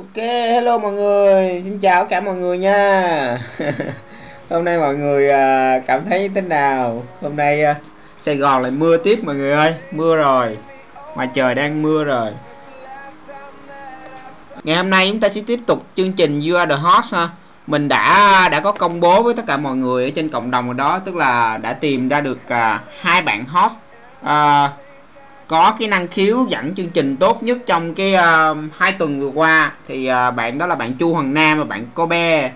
Ok, hello mọi người, xin chào cả mọi người nha. Hôm nay mọi người à, cảm thấy thế nào? Hôm nay à, Sài Gòn lại mưa tiếp mọi người ơi, mưa rồi. Mà trời đang mưa rồi. Ngày hôm nay chúng ta sẽ tiếp tục chương trình You Are The Host ha. Mình đã đã có công bố với tất cả mọi người ở trên cộng đồng rồi đó Tức là đã tìm ra được à, hai bạn host có cái năng khiếu dẫn chương trình tốt nhất trong cái uh, hai tuần vừa qua. Thì uh, bạn đó là bạn Chu Hoàng Nam và bạn Kobe uh,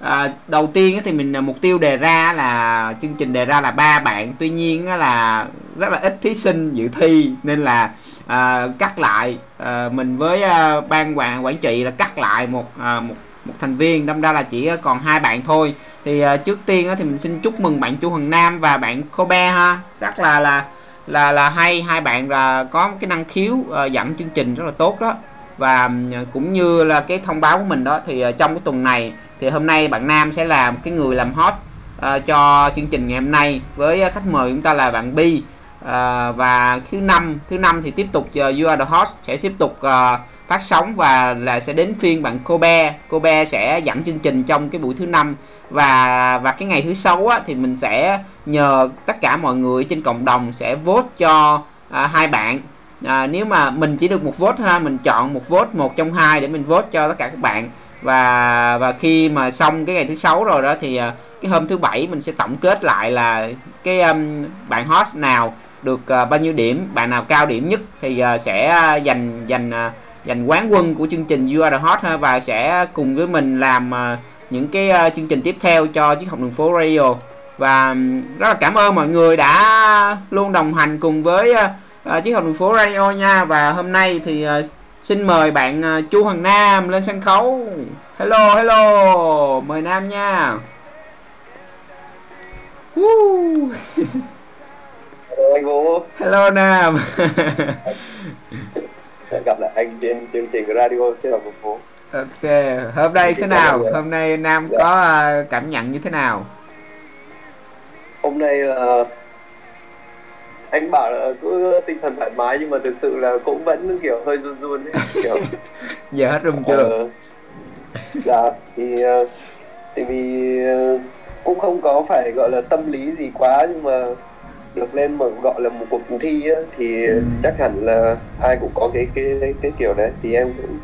ờ, đầu tiên thì mình mục tiêu đề ra là chương trình đề ra là ba bạn. Tuy nhiên là rất là ít thí sinh dự thi nên là uh, cắt lại. Uh, mình với uh, ban quản quản trị là cắt lại một uh, một một thành viên. Đâm ra là chỉ còn hai bạn thôi. Thì uh, trước tiên uh, thì mình xin chúc mừng bạn Chu Hoàng Nam và bạn Kobe ha. Rất là là là là hay hai bạn là có cái năng khiếu uh, dẫn chương trình rất là tốt đó. Và ờ, cũng như là cái thông báo của mình đó thì uh, trong cái tuần này thì hôm nay bạn Nam sẽ làm cái người làm hot uh, cho chương trình ngày hôm nay với khách mời chúng ta là bạn Bi. Uh, và thứ năm thứ năm thì tiếp tục uh, You Are The Host sẽ tiếp tục uh, phát sóng và là sẽ đến phiên bạn Kobe. Kobe sẽ dẫn chương trình trong cái buổi thứ năm. Và và cái ngày thứ sáu á, thì mình sẽ nhờ tất cả mọi người trên cộng đồng sẽ vote cho à, hai bạn. À, nếu mà mình chỉ được một vote ha mình chọn một vote một trong hai để mình vote cho tất cả các bạn. Và và khi mà xong cái ngày thứ sáu rồi đó thì à, cái hôm thứ bảy mình sẽ tổng kết lại là cái um, bạn host nào được uh, bao nhiêu điểm bạn nào cao điểm nhất thì uh, sẽ à, dành dành uh, giành quán quân của chương trình You Are The Hot ha, và sẽ cùng với mình làm uh, những cái uh, chương trình tiếp theo cho chiếc học đường phố radio. Và rất là cảm ơn mọi người đã luôn đồng hành cùng với uh, chiếc học đường phố radio nha. Và hôm nay thì xin mời bạn Chu Hoàng Nam lên sân khấu. Hello hello mời Nam nha. Hello anh Vũ. Hello Nam gặp lại anh trên chương trình radio trên học đường phố ok hôm nay thế nào? hôm nay nam dạ. có uh, cảm nhận như thế nào? Hôm nay là anh bảo là cứ tinh thần thoải mái nhưng mà thực sự là cũng vẫn kiểu hơi run run ấy kiểu. Giờ hết run chưa? Ờ, dạ thì uh, thì vì uh, cũng không có phải gọi là tâm lý gì quá nhưng mà được lên mà gọi là một cuộc thi á, thì ừ. chắc hẳn là ai cũng có cái cái cái, kiểu đấy thì em cũng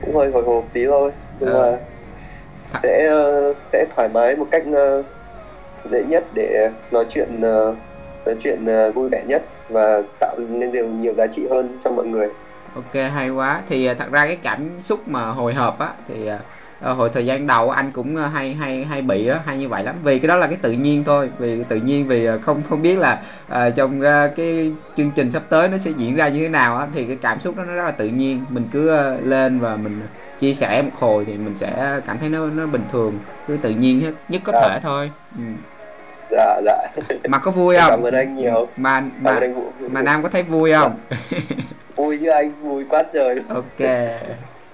cũng hơi hồi hộp tí thôi nhưng ờ. mà sẽ uh, sẽ thoải mái một cách uh, dễ nhất để nói chuyện nói chuyện vui vẻ nhất và tạo nên điều nhiều giá trị hơn cho mọi người ok hay quá thì thật ra cái cảm xúc mà hồi hộp á thì hồi thời gian đầu anh cũng uh, hay hay hay bị đó hay như vậy lắm. Vì cái đó là cái tự nhiên thôi. Vì tự nhiên vì uh, không không biết là uh, trong uh, cái chương trình sắp tới nó sẽ diễn ra như thế nào á thì cái cảm xúc đó nó rất là tự nhiên. Mình cứ uh, lên và mình chia sẻ một hồi thì mình sẽ cảm thấy nó nó bình thường cứ tự nhiên hết nhất có dạ. thể thôi. Ừ. dạ dạ. Mà có vui không? Cảm ơn anh nhiều. Mà mà anh Vũ, mà nam có thấy vui không? Vui như anh vui quá trời. Ok.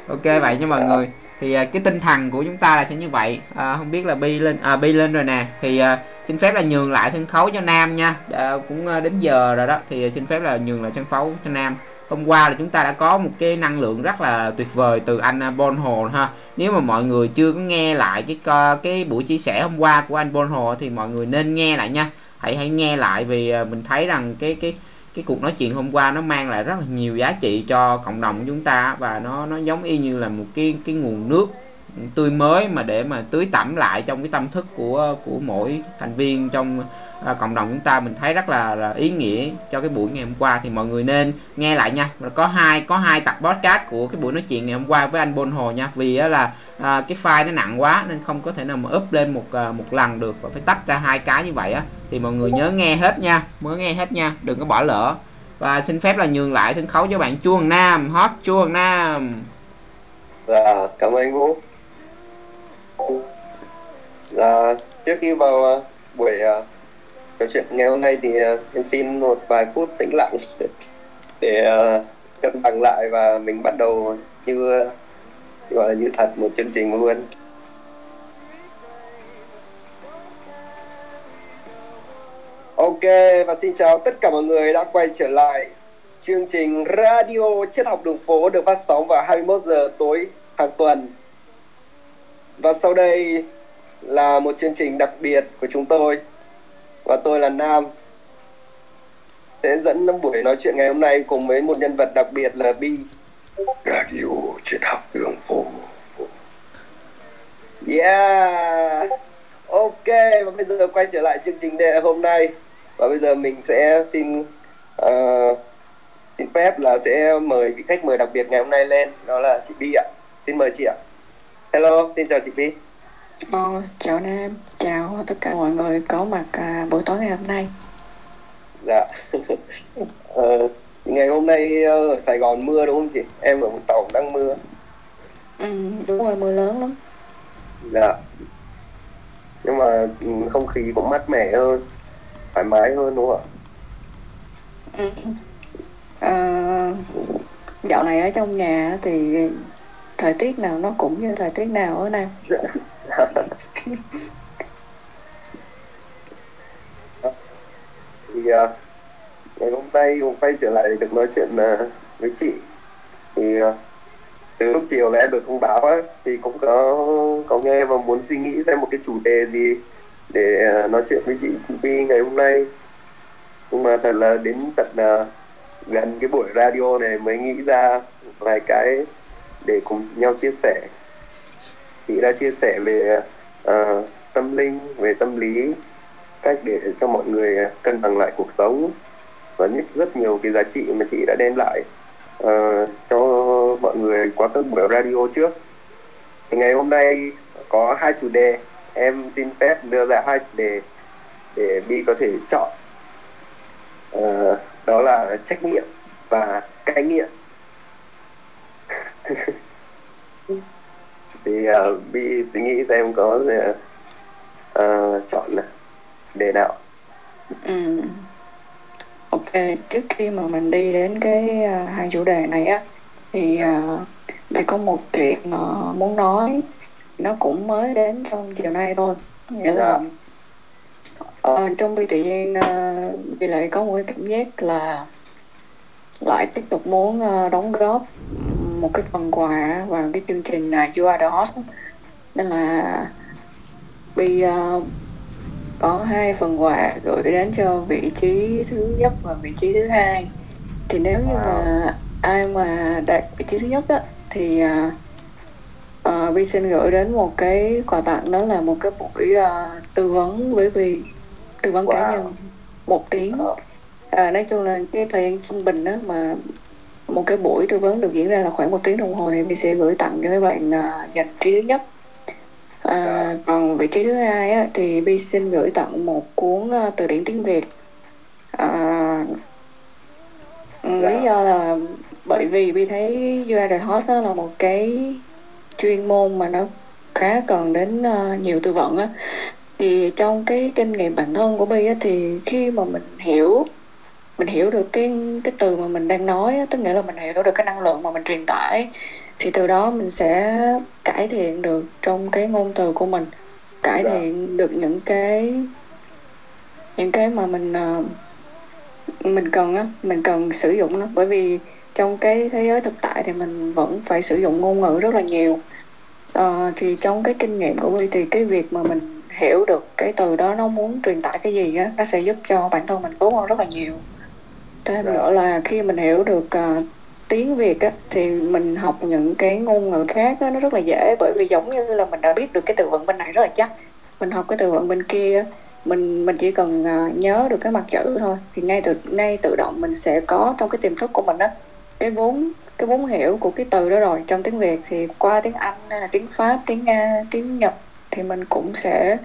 Ok vậy nha mọi dạ. người thì à, cái tinh thần của chúng ta là sẽ như vậy. À, không biết là bi lên à, bi lên rồi nè. Thì à, xin phép là nhường lại sân khấu cho nam nha. À, cũng đến giờ rồi đó. Thì à, xin phép là nhường lại sân khấu cho nam. Hôm qua là chúng ta đã có một cái năng lượng rất là tuyệt vời từ anh à, Bon Hồ ha. Nếu mà mọi người chưa có nghe lại cái cái buổi chia sẻ hôm qua của anh Bon Hồ thì mọi người nên nghe lại nha. Hãy hãy nghe lại vì mình thấy rằng cái cái cái cuộc nói chuyện hôm qua nó mang lại rất là nhiều giá trị cho cộng đồng của chúng ta và nó nó giống y như là một cái cái nguồn nước tươi mới mà để mà tưới tẩm lại trong cái tâm thức của của mỗi thành viên trong à, cộng đồng chúng ta mình thấy rất là, là ý nghĩa cho cái buổi ngày hôm qua. Thì mọi người nên nghe lại nha. Có hai có hai tập podcast của cái buổi nói chuyện ngày hôm qua với anh Bôn Hồ nha. Vì á là à, cái file nó nặng quá nên không có thể nào mà up lên một à, một lần được và phải tách ra hai cái như vậy á. Thì mọi người nhớ nghe hết nha. Mới nghe hết nha. Đừng có bỏ lỡ. Và xin phép là nhường lại sân khấu cho bạn Chuông Nam hot Chuông Nam. Dạ cảm ơn Vũ. Dạ trước khi vào uh, buổi à, uh, trò chuyện ngày hôm nay thì uh, em xin một vài phút tĩnh lặng để uh, cân bằng lại và mình bắt đầu như uh, gọi là như thật một chương trình luôn. Ok và xin chào tất cả mọi người đã quay trở lại. Chương trình radio triết học đường phố được phát sóng vào 21 giờ tối hàng tuần. Và sau đây là một chương trình đặc biệt của chúng tôi và tôi là Nam. Sẽ dẫn buổi nói chuyện ngày hôm nay cùng với một nhân vật đặc biệt là Bi. Radio triết học đường phố. Yeah. Ok và bây giờ quay trở lại chương trình đề hôm nay. Và bây giờ mình sẽ xin uh, xin phép là sẽ mời vị khách mời đặc biệt ngày hôm nay lên. Đó là chị Bi ạ. Xin mời chị ạ. Hello xin chào chị Bi Ờ, chào Nam, chào tất cả mọi người có mặt à, buổi tối ngày hôm nay. Dạ. ờ, ngày hôm nay ờ, ở Sài Gòn mưa đúng không chị? Em ở Vũng Tàu đang mưa. Ừ, đúng rồi, mưa lớn lắm. Dạ. Nhưng mà ừ, không khí cũng mát mẻ hơn, thoải mái hơn đúng không ạ? Ừ. À, dạo này ở trong nhà thì thời tiết nào nó cũng như thời tiết nào ở Nam. thì uh, ngày hôm nay cũng quay trở lại được nói chuyện uh, với chị. Thì uh, từ lúc chiều là em được thông báo ấy, thì cũng có có nghe và muốn suy nghĩ xem một cái chủ đề gì để uh, nói chuyện với chị Vi ngày hôm nay. Nhưng mà thật là đến tận uh, gần cái buổi radio này mới nghĩ ra vài cái để cùng nhau chia sẻ chị đã chia sẻ về uh, tâm linh về tâm lý cách để cho mọi người cân bằng lại cuộc sống và nhất rất nhiều cái giá trị mà chị đã đem lại uh, cho mọi người qua các buổi radio trước. Thì ngày hôm nay có hai chủ đề. Em xin phép đưa ra hai chủ đề để Bi có thể chọn. Uh, đó là trách nhiệm và cai nghiện. thì uh, Bi suy nghĩ xem có uh, uh, chọn đề nào ừ. ok trước khi mà mình đi đến cái uh, hai chủ đề này á thì uh, có một chuyện uh, muốn nói. Nó cũng mới đến trong chiều nay thôi. Nghĩa là uh, trong Bi tự nhiên uh, Bi lại có một cái cảm giác là lại tiếp tục muốn uh, đóng góp một cái phần quà vào cái chương trình uh, You Are The Host nên là Bi uh, có hai phần quà gửi đến cho vị trí thứ nhất và vị trí thứ hai. Thì nếu như mà ai mà đạt vị trí thứ nhất á thì uh, uh, xin gửi đến một cái quà tặng đó là một cái buổi uh, tư vấn với Vi tư vấn wow. cá nhân một tiếng. À, nói chung là cái thời gian trung bình đó mà một cái buổi tư vấn được diễn ra là khoảng một tiếng đồng hồ thì Vi sẽ gửi tặng cho các bạn uh, dành trí thứ nhất À, còn vị trí thứ hai á, thì Bi xin gửi tặng một cuốn uh, từ điển tiếng Việt. À, dạ. lý do là bởi vì Bi thấy Are The Host là một cái chuyên môn mà nó khá cần đến uh, nhiều tư vấn á. Thì trong cái kinh nghiệm bản thân của Bi á, thì khi mà mình hiểu mình hiểu được cái cái từ mà mình đang nói á, tức nghĩa là mình hiểu được cái năng lượng mà mình truyền tải. Thì từ đó mình sẽ cải thiện được trong cái ngôn từ của mình cải dạ. thiện được những cái những cái mà mình uh, mình cần á mình cần sử dụng nó. Bởi vì trong cái thế giới thực tại thì mình vẫn phải sử dụng ngôn ngữ rất là nhiều. Uh, thì trong cái kinh nghiệm của Huy thì cái việc mà mình hiểu được cái từ đó nó muốn truyền tải cái gì á nó sẽ giúp cho bản thân mình tốt hơn rất là nhiều thêm dạ. nữa là khi mình hiểu được uh, tiếng Việt á, thì mình học những cái ngôn ngữ khác á, nó rất là dễ. Bởi vì giống như là mình đã biết được cái từ vựng bên này rất là chắc. Mình học cái từ vựng bên kia mình mình chỉ cần uh, nhớ được cái mặt chữ thôi. Thì ngay từ ngay tự động mình sẽ có trong cái tiềm thức của mình á cái vốn cái vốn hiểu của cái từ đó rồi. Trong tiếng Việt thì qua tiếng Anh hay là tiếng Pháp tiếng Nga tiếng Nhật thì mình cũng sẽ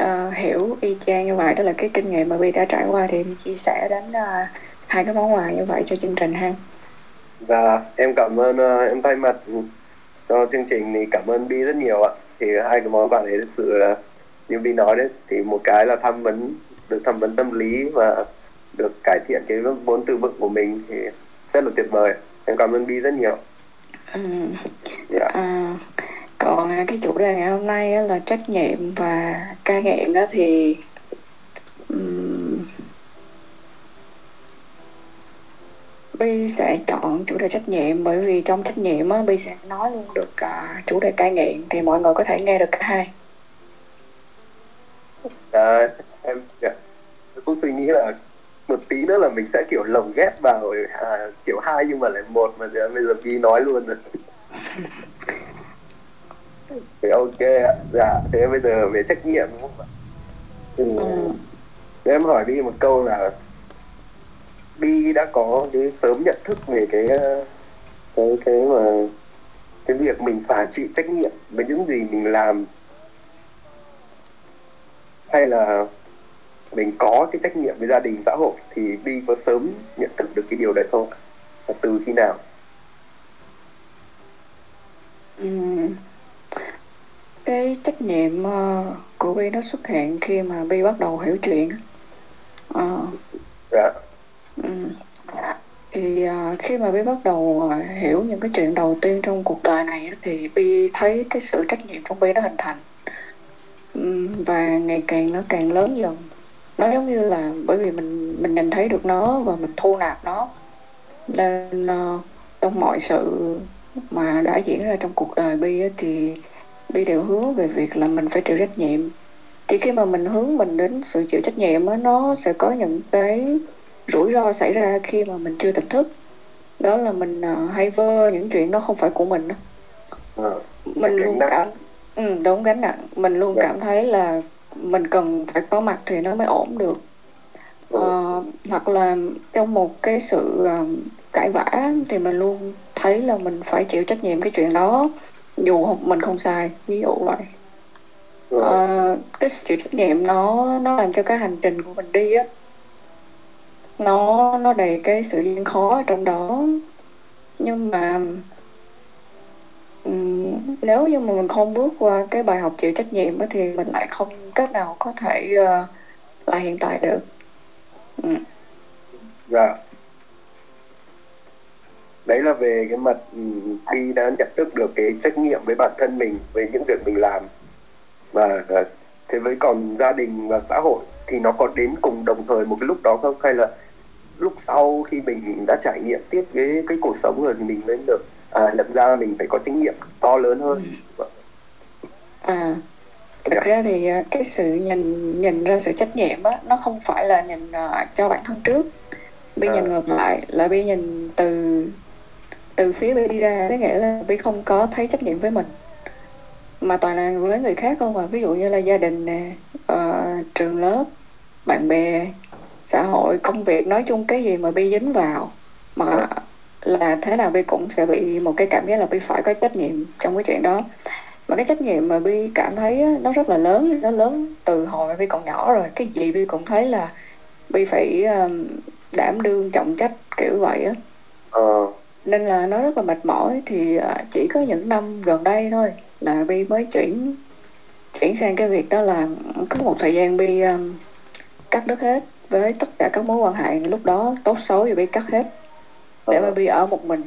uh, hiểu y chang như vậy. Đó là cái kinh nghiệm mà Vi đã trải qua thì Vi chia sẻ đến uh, hai cái món quà như vậy cho chương trình ha Dạ, em cảm ơn uh, em thay mặt cho chương trình thì cảm ơn Bi rất nhiều ạ. Thì hai cái món quà đấy thực sự là như Bi nói đấy thì một cái là tham vấn được tham vấn tâm lý và được cải thiện cái vốn từ vựng của mình thì rất là tuyệt vời. Em cảm ơn Bi rất nhiều. Ừ. Dạ. À, còn cái chủ đề ngày hôm nay là trách nhiệm và ca nghiện đó thì um, Bi sẽ chọn chủ đề trách nhiệm bởi vì trong trách nhiệm á, Bi sẽ nói luôn được uh, chủ đề cai nghiện thì mọi người có thể nghe được cả hai. À, em dạ. Tôi cũng suy nghĩ là một tí nữa là mình sẽ kiểu lồng ghép vào à, kiểu hai nhưng mà lại một mà bây giờ Bi nói luôn rồi. thì ok ạ. Dạ, thế bây giờ về trách nhiệm đúng không ạ? Ừ. Ừ. Thế em hỏi Bi một câu là Bi đã có cái sớm nhận thức về cái ờ, cái cái mà cái việc mình phải chịu trách nhiệm với những gì mình làm hay là mình có cái trách nhiệm với gia đình xã hội thì Bi có sớm nhận thức được cái điều đấy không? Và từ khi nào? Ừm, Cái trách nhiệm ờ, của Bi nó xuất hiện khi mà Bi bắt đầu hiểu chuyện. Ờ, Dạ. Ừ. Thì ờ, khi mà Bi bắt đầu ờ, hiểu những cái chuyện đầu tiên trong cuộc đời này á, thì Bi thấy cái sự trách nhiệm trong Bi nó hình thành. Ừm, và ngày càng nó càng lớn dần. Nó giống như là bởi vì mình mình nhìn thấy được nó và mình thu nạp nó. Nên ờ, trong mọi sự mà đã diễn ra trong cuộc đời Bi á, thì Bi đều hướng về việc là mình phải chịu trách nhiệm. Thì khi mà mình hướng mình đến sự chịu trách nhiệm á, nó sẽ có những cái rủi ro xảy ra khi mà mình chưa tỉnh thức đó là mình ờ, hay vơ những chuyện đó không phải của mình. Ờ. mình Cái luôn gánh nặng. cảm ừ, đúng gánh nặng mình luôn Dạ. cảm thấy là mình cần phải có mặt thì nó mới ổn được Ờ, hoặc là trong một cái sự ờ, cãi vã thì mình luôn thấy là mình phải chịu trách nhiệm cái chuyện đó dù không, mình không sai ví dụ vậy Ờ. Ờ, cái sự chịu trách nhiệm nó nó làm cho cái hành trình của mình đi á nó nó đầy cái sự gian khó ở trong đó nhưng mà um, nếu như mà mình không bước qua cái bài học chịu trách nhiệm thì mình lại không cách nào có thể uh, là hiện tại được ừ. Dạ. Đấy là về cái mặt đi đã nhận thức được cái trách nhiệm với bản thân mình với những việc mình làm và ờ, thế với còn gia đình và xã hội thì nó có đến cùng đồng thời một cái lúc đó không hay là lúc sau khi mình đã trải nghiệm tiếp cái cái cuộc sống rồi thì mình mới được à, nhận ra mình phải có trách nhiệm to lớn hơn. À, thực Dạ. ra thì à, cái sự nhìn nhìn ra sự trách nhiệm á nó không phải là nhìn à, cho bản thân trước. Bi À. nhìn ngược lại là Bi nhìn từ từ phía Bi đi ra có nghĩa là Bi không có thấy trách nhiệm với mình. Mà toàn là với người khác không à. Ví dụ như là gia đình nè ờ, trường lớp bạn bè xã hội công việc nói chung cái gì mà Bi dính vào mà là thế nào Bi cũng sẽ bị một cái cảm giác là Bi phải có trách nhiệm trong cái chuyện đó. Mà cái trách nhiệm mà Bi cảm thấy nó rất là lớn nó lớn từ hồi Bi còn nhỏ rồi. Cái gì Bi cũng thấy là Bi phải đảm đương trọng trách kiểu vậy á. Ờ, nên là nó rất là mệt mỏi. Thì à, chỉ có những năm gần đây thôi là Bi mới chuyển chuyển sang cái việc đó là có một thời gian Bi cắt đứt hết với tất cả các mối quan hệ lúc đó tốt xấu thì Bi cắt hết để mà Bi ở một mình.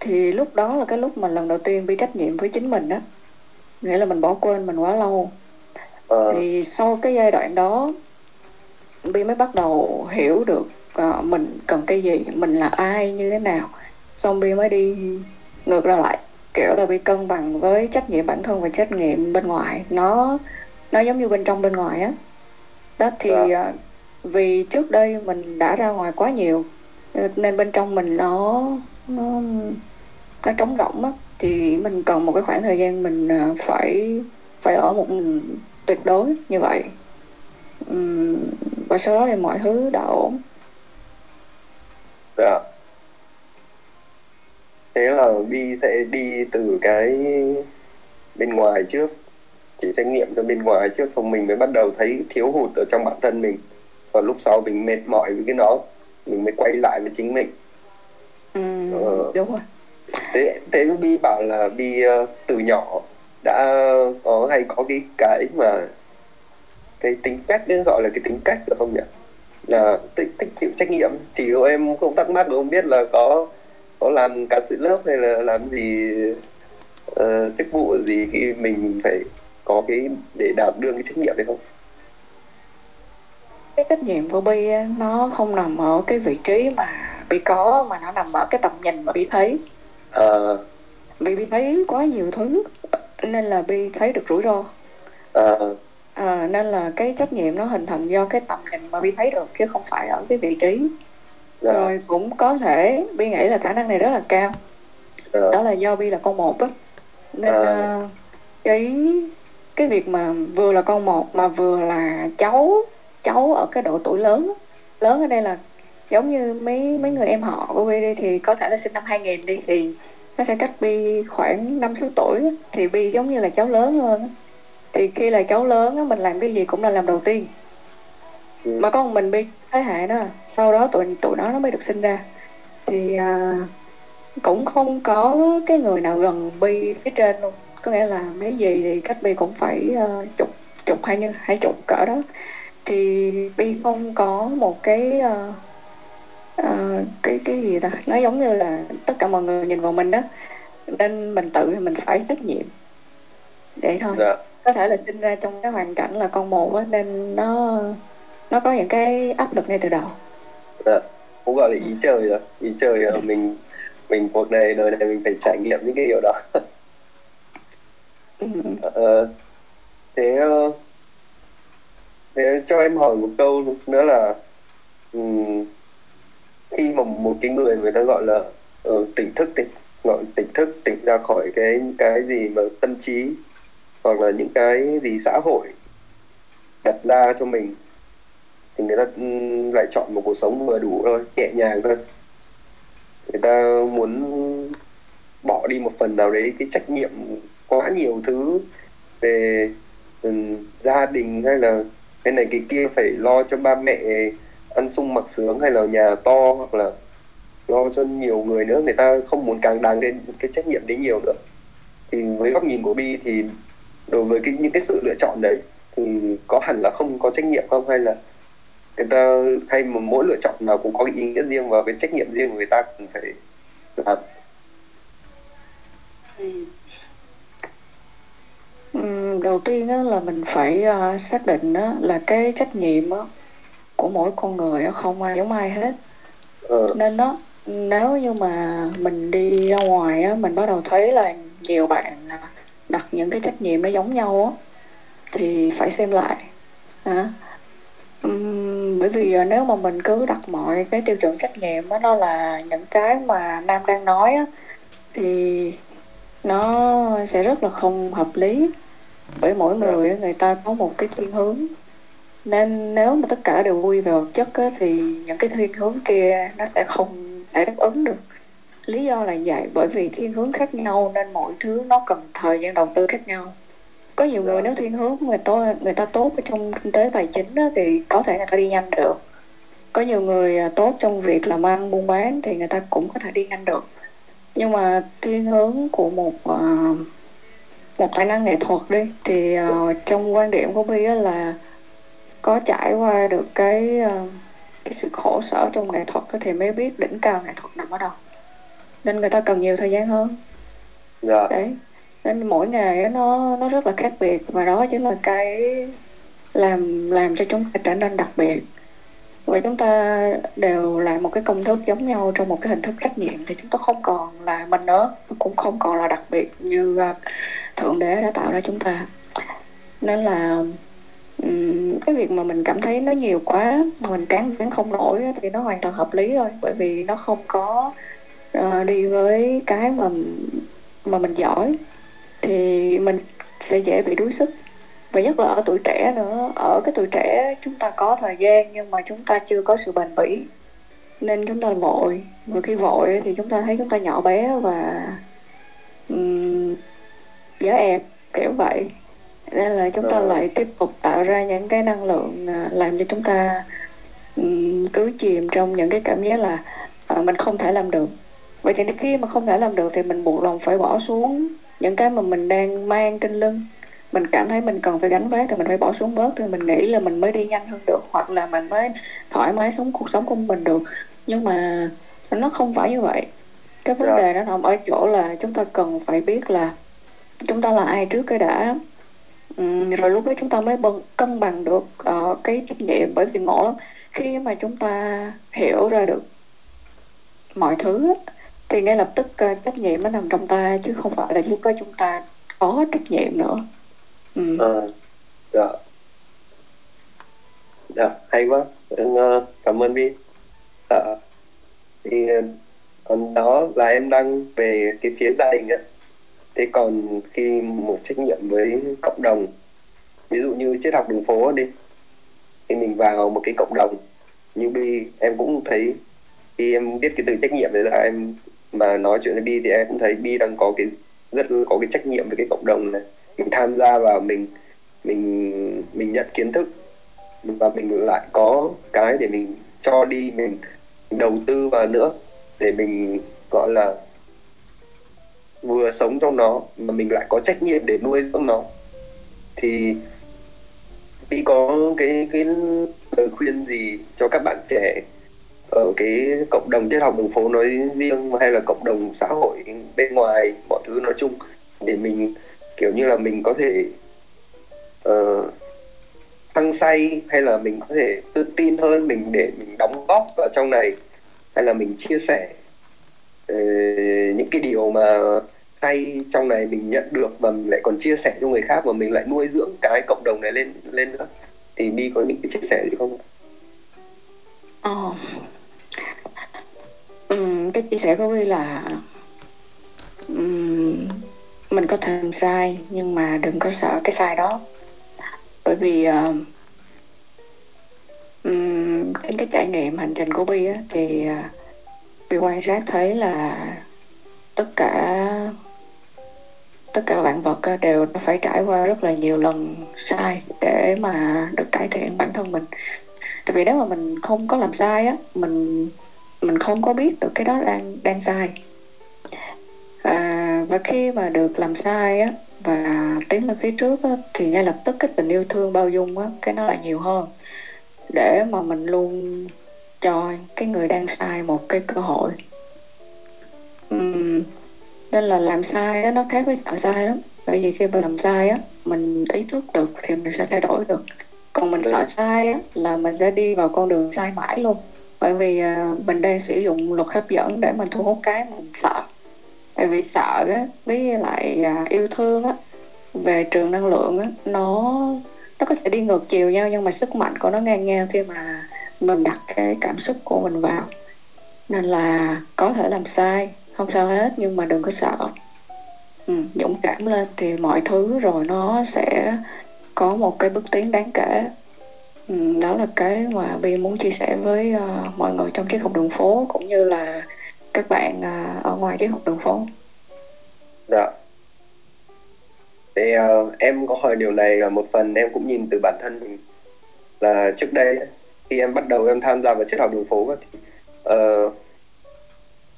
Thì lúc đó là cái lúc mà lần đầu tiên Bi trách nhiệm với chính mình đó nghĩa là mình bỏ quên mình quá lâu. Ờ, thì sau cái giai đoạn đó Bi mới bắt đầu hiểu được ờ, mình cần cái gì mình là ai như thế nào. Xong Bi mới đi ngược ra lại kiểu là Bi cân bằng với trách nhiệm bản thân và trách nhiệm bên ngoài. Nó nó giống như bên trong bên ngoài á. Đó thì Dạ vì trước đây mình đã ra ngoài quá nhiều, nên bên trong mình nó nó nó trống rỗng á. Thì mình cần một cái khoảng thời gian mình à, phải phải ở một mình tuyệt đối như vậy. Và sau đó thì mọi thứ đã ổn. Dạ. Thế là đi sẽ đi từ cái bên ngoài trước, chỉ trách nhiệm cho bên ngoài trước, xong mình mới bắt đầu thấy thiếu hụt ở trong bản thân mình và lúc sau mình mệt mỏi với cái nó mình mới quay lại với chính mình. Ừm, Ờ. đúng rồi. Thế thế Bi bảo là Bi ờ, từ nhỏ đã có hay có cái cái mà cái tính cách ấy, gọi là cái tính cách được không nhỉ? Là thích, thích chịu trách nhiệm. Thì em không thắc mắc không biết là có có làm ca sĩ lớp hay là làm gì ờ, chức vụ gì khi mình phải có cái để đảm đương cái trách nhiệm đấy không cái trách nhiệm của Bi nó không nằm ở cái vị trí mà bị có mà nó nằm ở cái tầm nhìn mà bị thấy. À, vì bị thấy quá nhiều thứ nên là bị thấy được rủi ro. À, à, nên là cái trách nhiệm nó hình thành do cái tầm nhìn mà bi thấy được chứ không phải ở cái vị trí. Dạ, rồi cũng có thể bi nghĩ là khả năng này rất là cao. Dạ, đó là do bi là con một á. Nên À. ờ, cái cái việc mà vừa là con một mà vừa là cháu cháu ở cái độ tuổi lớn á. lớn ở đây là giống như mấy mấy người em họ của bi đi thì có thể là sinh năm 2000 đi thì nó sẽ cách bi khoảng năm sáu tuổi á. thì bi giống như là cháu lớn hơn á. thì khi là cháu lớn á, mình làm cái gì cũng là làm đầu tiên ừ, mà có một mình bi thế hệ đó sau đó tụi tụi nó nó mới được sinh ra thì à, cũng không có cái người nào gần bi phía trên luôn có nghĩa là mấy gì thì cách bi cũng phải ờ, chục chục hay như hai chục cỡ đó thì bi không có một cái ờ, ờ, cái cái gì ta? Nó giống như là tất cả mọi người nhìn vào mình đó nên mình tự mình phải trách nhiệm. Vậy thôi. Dạ, có thể là sinh ra trong cái hoàn cảnh là con một á nên nó nó có những cái áp lực ngay từ đầu. Dạ. cũng gọi là ý trời rồi. Ý trời là mình mình cuộc này đời này mình phải trải nghiệm những cái điều đó. Ừ. Ờ, thế ờ, thế cho em hỏi một câu nữa là um, khi mà một cái người người ta gọi là uh, tỉnh thức thì gọi tỉnh thức tỉnh ra khỏi cái cái gì mà tâm trí hoặc là những cái gì xã hội đặt ra cho mình thì người ta lại chọn một cuộc sống vừa đủ thôi nhẹ nhàng thôi. Người ta muốn bỏ đi một phần nào đấy cái trách nhiệm quá nhiều thứ về um, gia đình hay là cái này cái kia phải lo cho ba mẹ ăn sung mặc sướng hay là nhà to hoặc là lo cho nhiều người nữa. Người ta không muốn càng đáng lên cái trách nhiệm đấy nhiều nữa. Thì với góc nhìn của Bi thì đối với cái, những cái sự lựa chọn đấy thì có hẳn là không có trách nhiệm không? Hay là người ta, hay mà mỗi lựa chọn nào cũng có cái ý nghĩa riêng và cái trách nhiệm riêng của người ta cũng phải làm Ừ. Đầu tiên á, là mình phải ờ, xác định á, là cái trách nhiệm á, của mỗi con người á, không ai giống ai hết. Ờ, nên đó nếu như mà mình đi ra ngoài á, mình bắt đầu thấy là nhiều bạn à, đặt những cái trách nhiệm nó giống nhau á, thì phải xem lại Ừm, bởi vì à, nếu mà mình cứ đặt mọi cái tiêu chuẩn trách nhiệm á, nó là những cái mà Nam đang nói á, thì nó sẽ rất là không hợp lý bởi mỗi người á, người ta có một cái thiên hướng. Nên nếu mà tất cả đều vui về vật chất á, thì những cái thiên hướng kia nó sẽ không thể đáp ứng được. Lý do là vậy bởi vì thiên hướng khác nhau nên mọi thứ nó cần thời gian đầu tư khác nhau. Có nhiều người nếu thiên hướng người ta người ta tốt ở trong kinh tế tài chính á, thì có thể người ta đi nhanh được. Có nhiều người à, tốt trong việc làm ăn buôn bán thì người ta cũng có thể đi nhanh được. Nhưng mà thiên hướng của một à, một tài năng nghệ thuật đi. Thì à, trong quan điểm của Bi là có trải qua được cái à, cái sự khổ sở trong nghệ thuật thì mới biết đỉnh cao nghệ thuật nằm ở đâu. Nên người ta cần nhiều thời gian hơn. Dạ. Đấy. Nên mỗi nghề nó nó rất là khác biệt. Và đó chính là cái làm làm cho chúng ta trở nên đặc biệt. Và chúng ta đều làm một cái công thức giống nhau trong một cái hình thức trách nhiệm thì chúng ta không còn là mình nữa. Cũng không còn là đặc biệt như à, thượng đế đã tạo ra chúng ta. Nên là cái việc mà mình cảm thấy nó nhiều quá mà mình cán đáng không nổi thì nó hoàn toàn hợp lý thôi. Bởi vì nó không có ờ, đi với cái mà mà mình giỏi thì mình sẽ dễ bị đuối sức. Và nhất là ở tuổi trẻ nữa. Ở cái tuổi trẻ chúng ta có thời gian nhưng mà chúng ta chưa có sự bền bỉ. Nên chúng ta vội. Và khi vội thì chúng ta thấy chúng ta nhỏ bé và um, dở ẹp kiểu vậy. Nên là chúng ta Ờ. lại tiếp tục tạo ra những cái năng lượng à, làm cho chúng ta cứ chìm trong những cái cảm giác là à, mình không thể làm được. Vậy thì khi mà không thể làm được thì mình buộc lòng phải bỏ xuống những cái mà mình đang mang trên lưng. Mình cảm thấy mình cần phải gánh vác thì mình phải bỏ xuống bớt thì mình nghĩ là mình mới đi nhanh hơn được hoặc là mình mới thoải mái sống cuộc sống của mình được. Nhưng mà nó không phải như vậy. Cái vấn Dạ. đề nó nằm ở chỗ là chúng ta cần phải biết là chúng ta là ai trước cái đã? Ừm, rồi lúc đó chúng ta mới bân, cân bằng được uh, cái trách nhiệm bởi vì ngộ lắm. Khi mà chúng ta hiểu ra được mọi thứ thì ngay lập tức uh, trách nhiệm nó nằm trong ta chứ không phải là lúc đó chúng ta có trách nhiệm nữa. Ừ. à, dạ. Dạ hay quá. Em, cảm ơn Vi dạ. thì còn đó là em đang về cái phía gia đình á thế còn khi một trách nhiệm với cộng đồng ví dụ như triết học đường phố đi thì mình vào một cái cộng đồng như Bi em cũng thấy khi em biết cái từ trách nhiệm đấy là em mà nói chuyện với Bi thì em cũng thấy Bi đang có cái rất có cái trách nhiệm với cái cộng đồng này. Mình tham gia vào mình mình mình nhận kiến thức và mình lại có cái để mình cho đi mình, mình đầu tư vào nữa để mình gọi là vừa sống trong nó mà mình lại có trách nhiệm để nuôi dưỡng nó. Thì bị có cái cái lời khuyên gì cho các bạn trẻ ở cái cộng đồng triết học đường phố nói riêng hay là cộng đồng xã hội bên ngoài mọi thứ nói chung để mình kiểu như là mình có thể uh, hăng say hay là mình có thể tự tin hơn mình để mình đóng góp vào trong này hay là mình chia sẻ? Ờ, những cái điều mà hay trong này mình nhận được và mình lại còn chia sẻ cho người khác và mình lại nuôi dưỡng cái cộng đồng này lên lên nữa thì bi có những cái chia sẻ gì không? Ờ. Ừm, cái chia sẻ của bi là um, mình có thể làm sai nhưng mà đừng có sợ cái sai đó bởi vì uh, um, trên cái trải nghiệm hành trình của Bi á, thì uh, Bi quan sát thấy là tất cả tất cả vạn vật à, đều phải trải qua rất là nhiều lần sai để mà được cải thiện bản thân mình. Tại vì nếu mà mình không có làm sai á mình mình không có biết được cái đó đang đang sai. À, và khi mà được làm sai á và tiến lên phía trước á, thì ngay lập tức cái tình yêu thương bao dung á cái nó lại nhiều hơn. Để mà mình luôn cho cái người đang sai một cái cơ hội. Uhm, nên là làm sai á nó khác với sợ sai lắm. Bởi vì khi mình làm sai á mình ý thức được thì mình sẽ thay đổi được. Còn mình sợ sai á là mình sẽ đi vào con đường sai mãi luôn. Bởi vì uh, mình đang sử dụng luật hấp dẫn để mình thu hút cái mình sợ. Tại vì sợ á với lại uh, yêu thương á về trường năng lượng á nó nó có thể đi ngược chiều nhau nhưng mà sức mạnh của nó ngang nhau khi mà mình đặt cái cảm xúc của mình vào. Nên là có thể làm sai không sao hết nhưng mà đừng có sợ. Ừ, dũng cảm lên thì mọi thứ rồi nó sẽ có một cái bước tiến đáng kể. Ừ, đó là cái mà bi muốn chia sẻ với uh, mọi người trong chiếc học đường phố cũng như là các bạn uh, ở ngoài chiếc học đường phố. Dạ. Thì uh, em có hỏi điều này là một phần em cũng nhìn từ bản thân mình là trước đây khi em bắt đầu em tham gia vào triết học đường phố thì uh,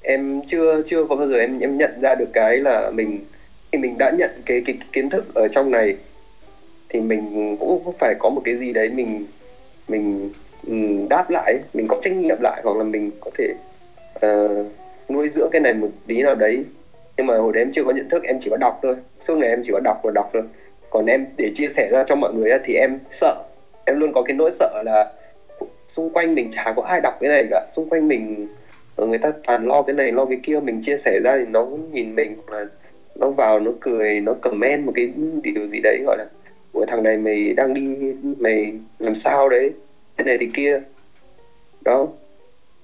em chưa chưa có bao giờ em em nhận ra được cái là mình khi mình đã nhận cái cái, cái kiến thức ở trong này thì mình cũng phải có một cái gì đấy mình mình ừ, đáp lại mình có trách nhiệm lại hoặc là mình có thể uh, nuôi dưỡng cái này một tí nào đấy. Nhưng mà hồi đấy em chưa có nhận thức em chỉ có đọc thôi. Suốt ngày em chỉ có đọc và đọc thôi. Còn em để chia sẻ ra cho mọi người thì em sợ. Em luôn có cái nỗi sợ là xung quanh mình chả có ai đọc cái này cả. Xung quanh mình ờ, người ta toàn lo cái này, lo cái kia. Mình chia sẻ ra thì nó nhìn mình là nó vào, nó cười, nó comment một cái điều gì đấy, gọi là của thằng này mày đang đi, mày làm sao đấy? Thế này thì kia. Đó.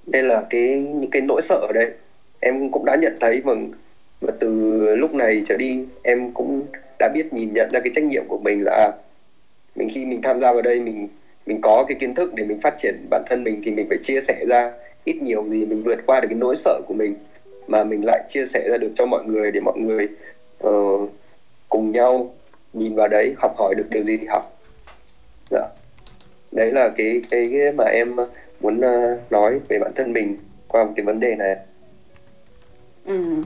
Nên là cái, những cái nỗi sợ ở đây em cũng đã nhận thấy và và từ lúc này trở đi, em cũng đã biết nhìn nhận ra cái trách nhiệm của mình là à, mình khi mình tham gia vào đây, mình mình có cái kiến thức để mình phát triển bản thân mình thì mình phải chia sẻ ra ít nhiều gì mình vượt qua được cái nỗi sợ của mình mà mình lại chia sẻ ra được cho mọi người để mọi người uh, cùng nhau nhìn vào đấy học hỏi được điều gì thì học dạ đấy là cái cái, cái mà em muốn uh, nói về bản thân mình qua một cái vấn đề này ừ.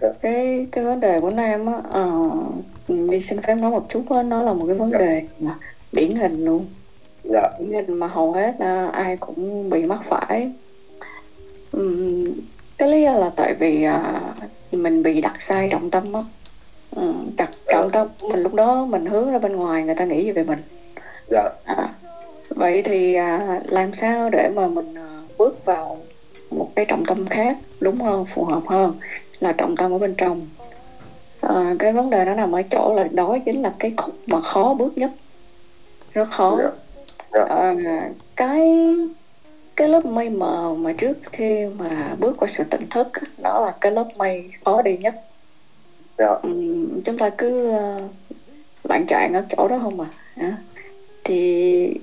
dạ. cái cái vấn đề của nam á uh, đi xin phép nói một chút đó, nó là một cái vấn dạ. đề mà điển hình luôn dạ. điển hình mà hầu hết uh, ai cũng bị mắc phải. Um, cái lý do là tại vì uh, mình bị đặt sai trọng tâm á. Ừ, đặt trọng tâm mình lúc đó mình hướng ra bên ngoài người ta nghĩ gì về mình. Dạ. À, vậy thì à, làm sao để mà mình à, bước vào một cái trọng tâm khác đúng hơn phù hợp hơn là trọng tâm ở bên trong. À, cái vấn đề nó nằm ở chỗ là đó chính là cái khúc mà khó bước nhất. Rất khó. Dạ. Dạ. à, cái cái lớp mây mờ mà trước khi mà bước qua sự tỉnh thức đó là cái lớp mây khó đi nhất Dạ. Ừm, chúng ta cứ uh, lạng trạng ở chỗ đó không à Hả? thì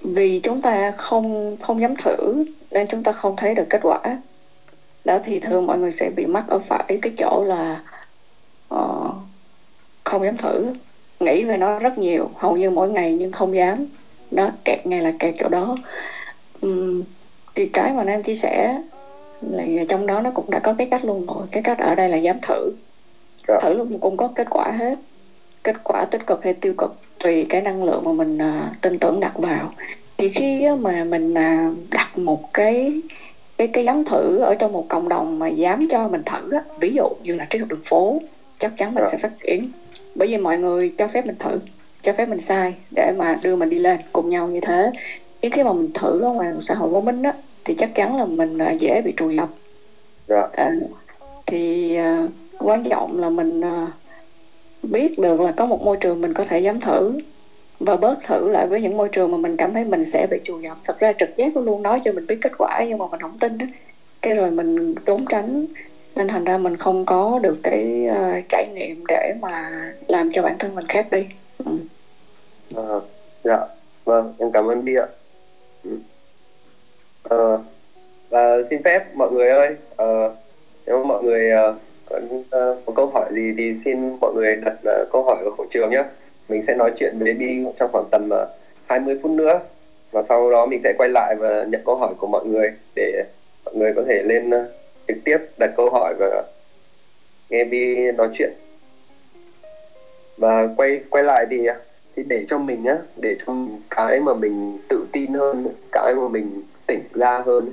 vì chúng ta không không dám thử nên chúng ta không thấy được kết quả đó thì thường mọi người sẽ bị mắc ở phải cái chỗ là ờ, không dám thử nghĩ về nó rất nhiều hầu như mỗi ngày nhưng không dám nó kẹt ngay là kẹt chỗ đó. Ừm, thì cái mà Nam chia sẻ là trong đó nó cũng đã có cái cách luôn rồi cái cách ở đây là dám thử. Dạ. thử luôn cũng có kết quả hết. Kết quả tích cực hay tiêu cực tùy cái năng lượng mà mình à, tin tưởng đặt vào. Thì khi mà mình à, đặt một cái cái cái dám thử ở trong một cộng đồng mà dám cho mình thử á, ví dụ như là triết học đường phố chắc chắn mình Dạ. sẽ phát triển. Bởi vì mọi người cho phép mình thử cho phép mình sai để mà đưa mình đi lên cùng nhau như thế. Nhưng khi mà mình thử ở ngoài xã hội vô minh á thì chắc chắn là mình à, dễ bị trùi dập Dạ. À, thì à, quan trọng là mình à, biết được là có một môi trường mình có thể dám thử và bớt thử lại với những môi trường mà mình cảm thấy mình sẽ bị trù dập thật ra trực giác nó luôn nói cho mình biết kết quả nhưng mà mình không tin đó cái rồi mình trốn tránh nên thành ra mình không có được cái à, trải nghiệm để mà làm cho bản thân mình khác đi à, dạ vâng em cảm ơn Bi ạ. À, và xin phép mọi người ơi à, nếu mọi người à, có à, có câu hỏi gì thì xin mọi người đặt à, câu hỏi ở hội trường nhé mình sẽ nói chuyện với Bi trong khoảng tầm à, 20 phút nữa. Và sau đó mình sẽ quay lại và nhận câu hỏi của mọi người để mọi người có thể lên trực tiếp đặt câu hỏi và nghe Bi nói chuyện và quay quay lại thì thì để cho mình á để cho mình cái mà mình tự tin hơn, cái mà mình tỉnh ra hơn.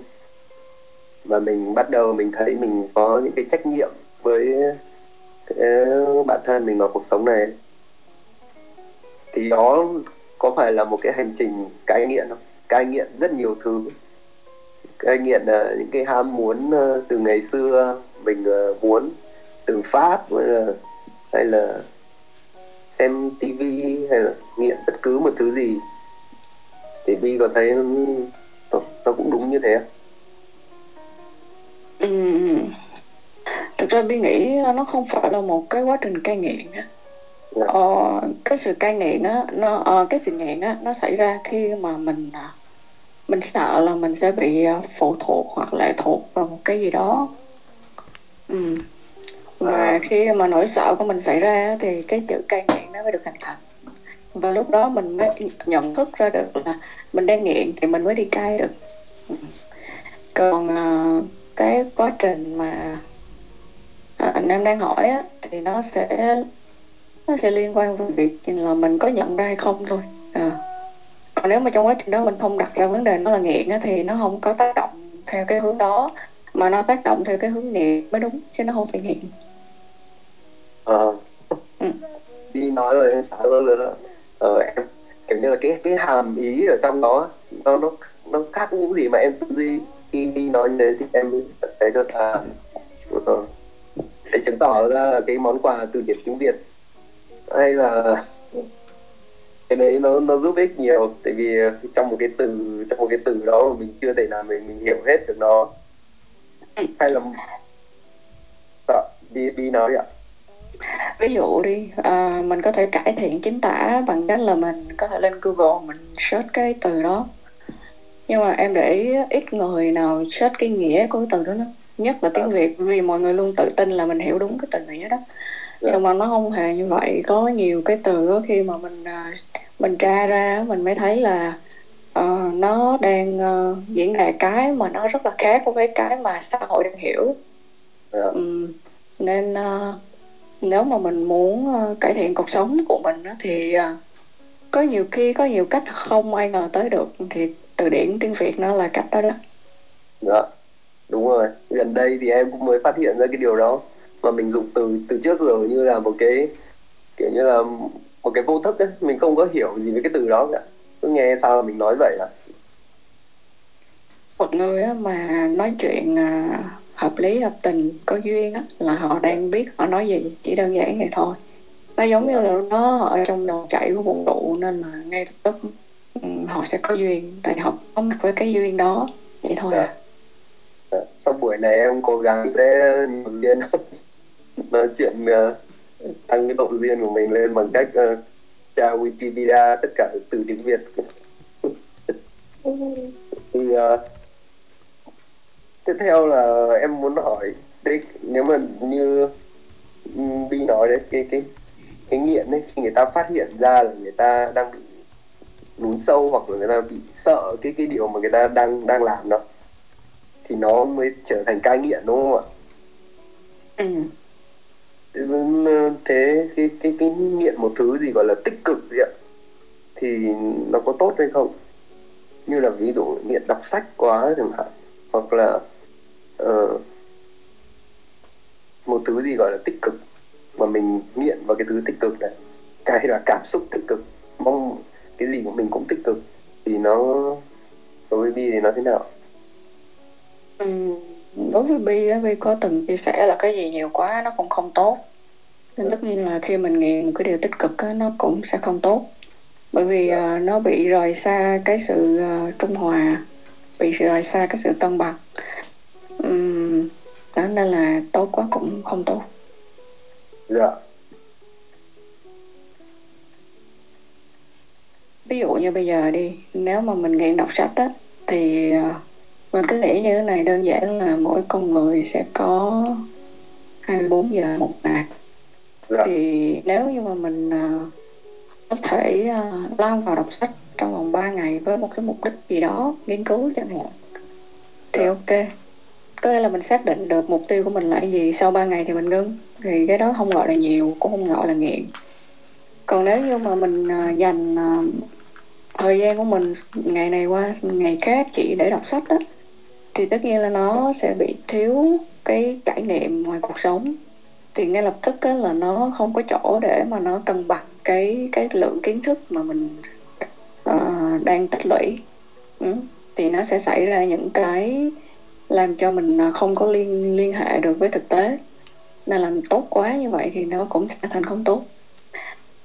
Và mình bắt đầu mình thấy mình có những cái trách nhiệm với cái bản thân mình vào cuộc sống này. Thì đó có phải là một cái hành trình cai nghiện không? Cai nghiện rất nhiều thứ. Cai nghiện là những cái ham muốn ờ, từ ngày xưa mình ờ, muốn từ phát, hay là hay là xem tivi hay là nghiện bất cứ một thứ gì thì Bi có thấy nó, nó cũng đúng như thế Ừ. thực ra Bi nghĩ nó không phải là một cái quá trình cai nghiện á Dạ. ờ, cái sự cai nghiện á nó ờ, cái sự nghiện á nó xảy ra khi mà mình à, mình sợ là mình sẽ bị à, phụ thuộc hoặc lệ thuộc vào một cái gì đó ừ. và À. khi mà nỗi sợ của mình xảy ra thì cái sự cai nghiện mới được hình thành và lúc đó mình mới nhận thức ra được là mình đang nghiện thì mình mới đi cai được. Còn à, cái quá trình mà à, anh em đang hỏi á, thì nó sẽ nó sẽ liên quan với việc là mình có nhận ra hay không thôi. À. còn nếu mà trong quá trình đó mình không đặt ra vấn đề nó là nghiện á, thì nó không có tác động theo cái hướng đó mà nó tác động theo cái hướng nghiện mới đúng chứ nó không phải nghiện. Ờ. Ừ. đi nói rồi em xả hơn rồi đó. Ờ, em kiểu như là cái cái hàm ý ở trong đó nó nó nó khác những gì mà em tư duy. Khi đi nói như thế thì em thấy được là ờ, để chứng tỏ ra là cái món quà từ điển tiếng Việt. Hay là cái đấy nó nó giúp ích nhiều tại vì trong một cái từ trong một cái từ đó mà mình chưa thể nào mình mình hiểu hết được nó. Ừ. hay là Dạ, đi đi nói ạ ví dụ đi à, mình có thể cải thiện chính tả bằng cách là mình có thể lên Google mình search cái từ đó. Nhưng mà em để ý ít người nào search cái nghĩa của cái từ đó lắm. Nhất là tiếng Việt vì mọi người luôn tự tin là mình hiểu đúng cái từ nghĩa đó. Dạ. nhưng mà nó không hề như vậy. Có nhiều cái từ đó khi mà mình à, mình tra ra mình mới thấy là ờ, nó đang ờ, diễn đạt cái mà nó rất là khác với cái mà xã hội đang hiểu. Ừm, nên ờ, nếu mà mình muốn ờ, cải thiện cuộc sống của mình thì ờ, có nhiều khi có nhiều cách không ai ngờ tới được thì từ điển tiếng Việt nó là cách đó đó Dạ, đúng rồi. Gần đây thì em cũng mới phát hiện ra cái điều đó mà mình dùng từ từ trước rồi như là một cái kiểu như là một cái vô thức ấy, mình không có hiểu gì về cái từ đó cả. Cứ nghe sao là mình nói vậy à. một người mà nói chuyện à, hợp lý hợp tình có duyên á là họ đang biết họ nói gì chỉ đơn giản vậy thôi. Nó giống như là nó họ ở trong dòng chảy của vũ trụ nên là ngay lập tức ừ, họ sẽ có duyên tại họ có mặt với cái duyên đó. Vậy thôi à. Dạ. Sau buổi này em cố gắng sẽ nhiều duyên nói chuyện ờ, tăng cái độ duyên của mình lên bằng cách uh, tra Wikipedia tất cả từ tiếng Việt. Thì uh, tiếp theo là em muốn hỏi đấy nếu mà như Bi nói đấy cái cái cái nghiện ấy khi người ta phát hiện ra là người ta đang bị lún sâu hoặc là người ta bị sợ cái cái điều mà người ta đang đang làm đó thì nó mới trở thành cai nghiện đúng không ạ? ừ. Thế cái cái cái nghiện một thứ gì gọi là tích cực vậy ạ? Thì nó có tốt hay không? Như là ví dụ nghiện đọc sách quá chẳng hạn hoặc là uh, một thứ gì gọi là tích cực mà mình nghiện vào cái thứ tích cực này. Cái là cảm xúc tích cực mong cái gì của mình cũng tích cực thì nó đối với Bi thì nó thế nào? Ừ. Đối với Bi á, Bi có từng chia sẻ là cái gì nhiều quá nó cũng không tốt. Nên tất nhiên là khi mình nghiện một cái điều tích cực á, nó cũng sẽ không tốt. Bởi vì uh, nó bị rời xa cái sự uh, trung hòa bị rời xa cái sự cân bằng đó nên là tốt quá cũng không tốt Dạ. ví dụ như bây giờ đi nếu mà mình nghiện đọc sách á thì uh, mình cứ nghĩ như thế này đơn giản là mỗi con người sẽ có 24 giờ một ngày Dạ. thì nếu như mà mình uh, có thể uh, lao vào đọc sách trong vòng 3 ngày với một cái mục đích gì đó nghiên cứu chẳng hạn thì Dạ. ok có nghĩa là mình xác định được mục tiêu của mình là cái gì sau 3 ngày thì mình ngưng. Thì cái đó không gọi là nhiều cũng không gọi là nghiện. Còn nếu như mà mình à, dành à, thời gian của mình ngày này qua ngày khác chỉ để đọc sách đó thì tất nhiên là nó sẽ bị thiếu cái trải nghiệm ngoài cuộc sống. Thì ngay lập tức á, là nó không có chỗ để mà nó cân bằng cái cái lượng kiến thức mà mình uh, đang tích lũy. Ừ. thì nó sẽ xảy ra những cái làm cho mình ờ, không có liên liên hệ được với thực tế. Nên làm tốt quá như vậy thì nó cũng sẽ thành không tốt.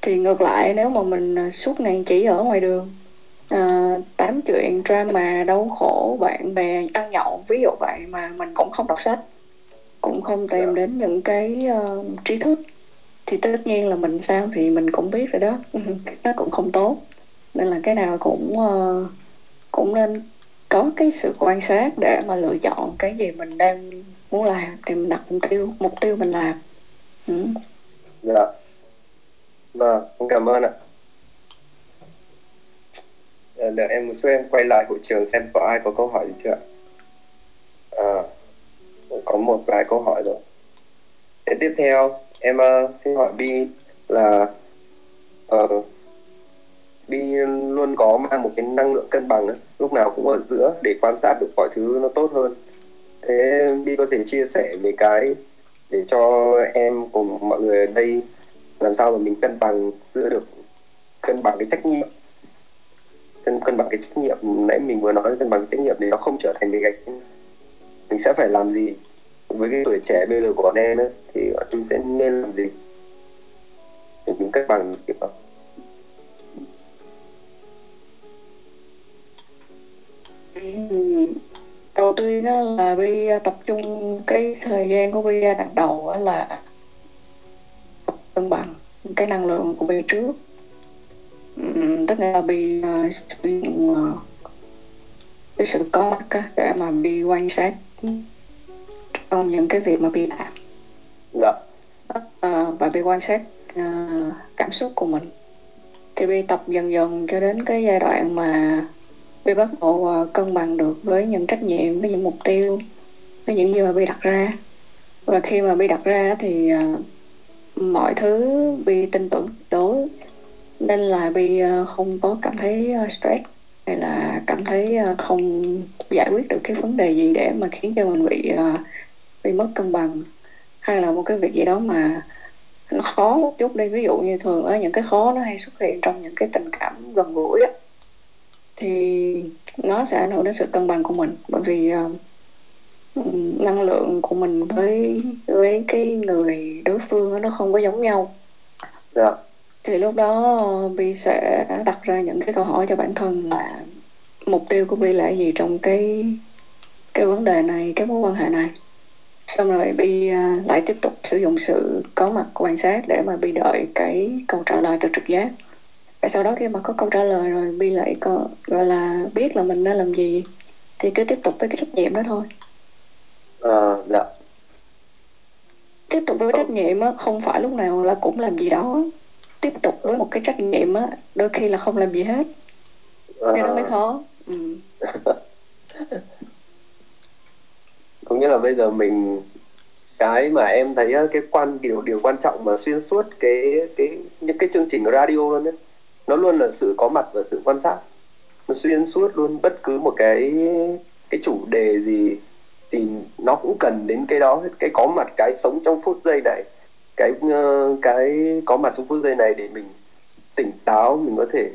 Thì ngược lại nếu mà mình ờ, suốt ngày chỉ ở ngoài đường à, tám chuyện drama đau khổ bạn bè ăn nhậu ví dụ vậy mà mình cũng không đọc sách cũng không tìm Dạ. đến những cái uh, trí thức thì tất nhiên là mình sao thì mình cũng biết rồi đó. Nó cũng không tốt. Nên là cái nào cũng uh, cũng nên có cái sự quan sát để mà lựa chọn cái gì mình đang muốn làm thì mình đặt mục tiêu mục tiêu mình làm ừ. Dạ. Vâng, cảm ơn ạ. Để Đợi em một chút em quay lại hội trường xem có ai có câu hỏi gì chưa ạ? À, có một vài câu hỏi rồi. Thế tiếp theo em uh, xin hỏi Bi là uh, Bi luôn có mang một cái năng lượng cân bằng ấy, lúc nào cũng ở giữa để quan sát được mọi thứ nó tốt hơn. Thế Bi có thể chia sẻ về cái để cho em cùng mọi người ở đây làm sao mà mình cân bằng giữa được cân bằng cái trách nhiệm. Cân cân bằng cái trách nhiệm nãy mình vừa nói cân bằng cái trách nhiệm để nó không trở thành cái gạch. Mình sẽ phải làm gì? Với cái tuổi trẻ bây giờ của bọn em ấy, thì bọn em sẽ nên làm gì để mình cân bằng kiểu đầu tiên á là Vi tập trung cái thời gian của giai đoạn đầu á là cân bằng cái năng lượng của Vi trước. Ừm, tức là Vi uh, sử dụng ờ, cái sự có mặt á, để mà Vi quan sát trong những cái việc mà Vi làm. Dạ. Ờ, và Vi quan sát ờ, cảm xúc của mình. Thì Vi tập dần dần cho đến cái giai đoạn mà Vi bắt bộ cân bằng được với những trách nhiệm, với những mục tiêu, với những gì mà Vi đặt ra. Và khi mà Vi đặt ra thì à, mọi thứ Vi tin tưởng đối. Nên là Vi à, không có cảm thấy à, stress, hay là cảm thấy không giải quyết được cái vấn đề gì để mà khiến cho mình bị bị mất cân bằng. Hay là một cái việc gì đó mà nó khó một chút đi. Ví dụ như thường ở những cái khó nó hay xuất hiện trong những cái tình cảm gần gũi á thì nó sẽ ảnh hưởng đến sự cân bằng của mình. Bởi vì uh, năng lượng của mình với với cái người đối phương nó không có giống nhau. Dạ. Thì lúc đó Bi sẽ đặt ra những cái câu hỏi cho bản thân là mục tiêu của Bi là gì trong cái cái vấn đề này cái mối quan hệ này. Xong rồi Bi à, lại tiếp tục sử dụng sự có mặt quan sát để mà Bi đợi cái câu trả lời từ trực giác và sau đó khi mà có câu trả lời rồi Bi lại có gọi là biết là mình nên làm gì thì cứ tiếp tục với cái trách nhiệm đó thôi. À, dạ. Tiếp tục với trách nhiệm á không phải lúc nào là cũng làm gì đó. Tiếp tục với một cái trách nhiệm á đôi khi là không làm gì hết. À, cái đó mới khó. Ừ. có nghĩa là bây giờ mình cái mà em thấy cái quan điều điều quan trọng mà xuyên suốt cái cái những cái chương trình radio luôn đấy nó luôn là sự có mặt và sự quan sát. Nó xuyên suốt luôn bất cứ một cái cái chủ đề gì thì nó cũng cần đến cái đó. Cái có mặt, cái sống trong phút giây này, cái ờ, cái có mặt trong phút giây này để mình tỉnh táo, mình có thể,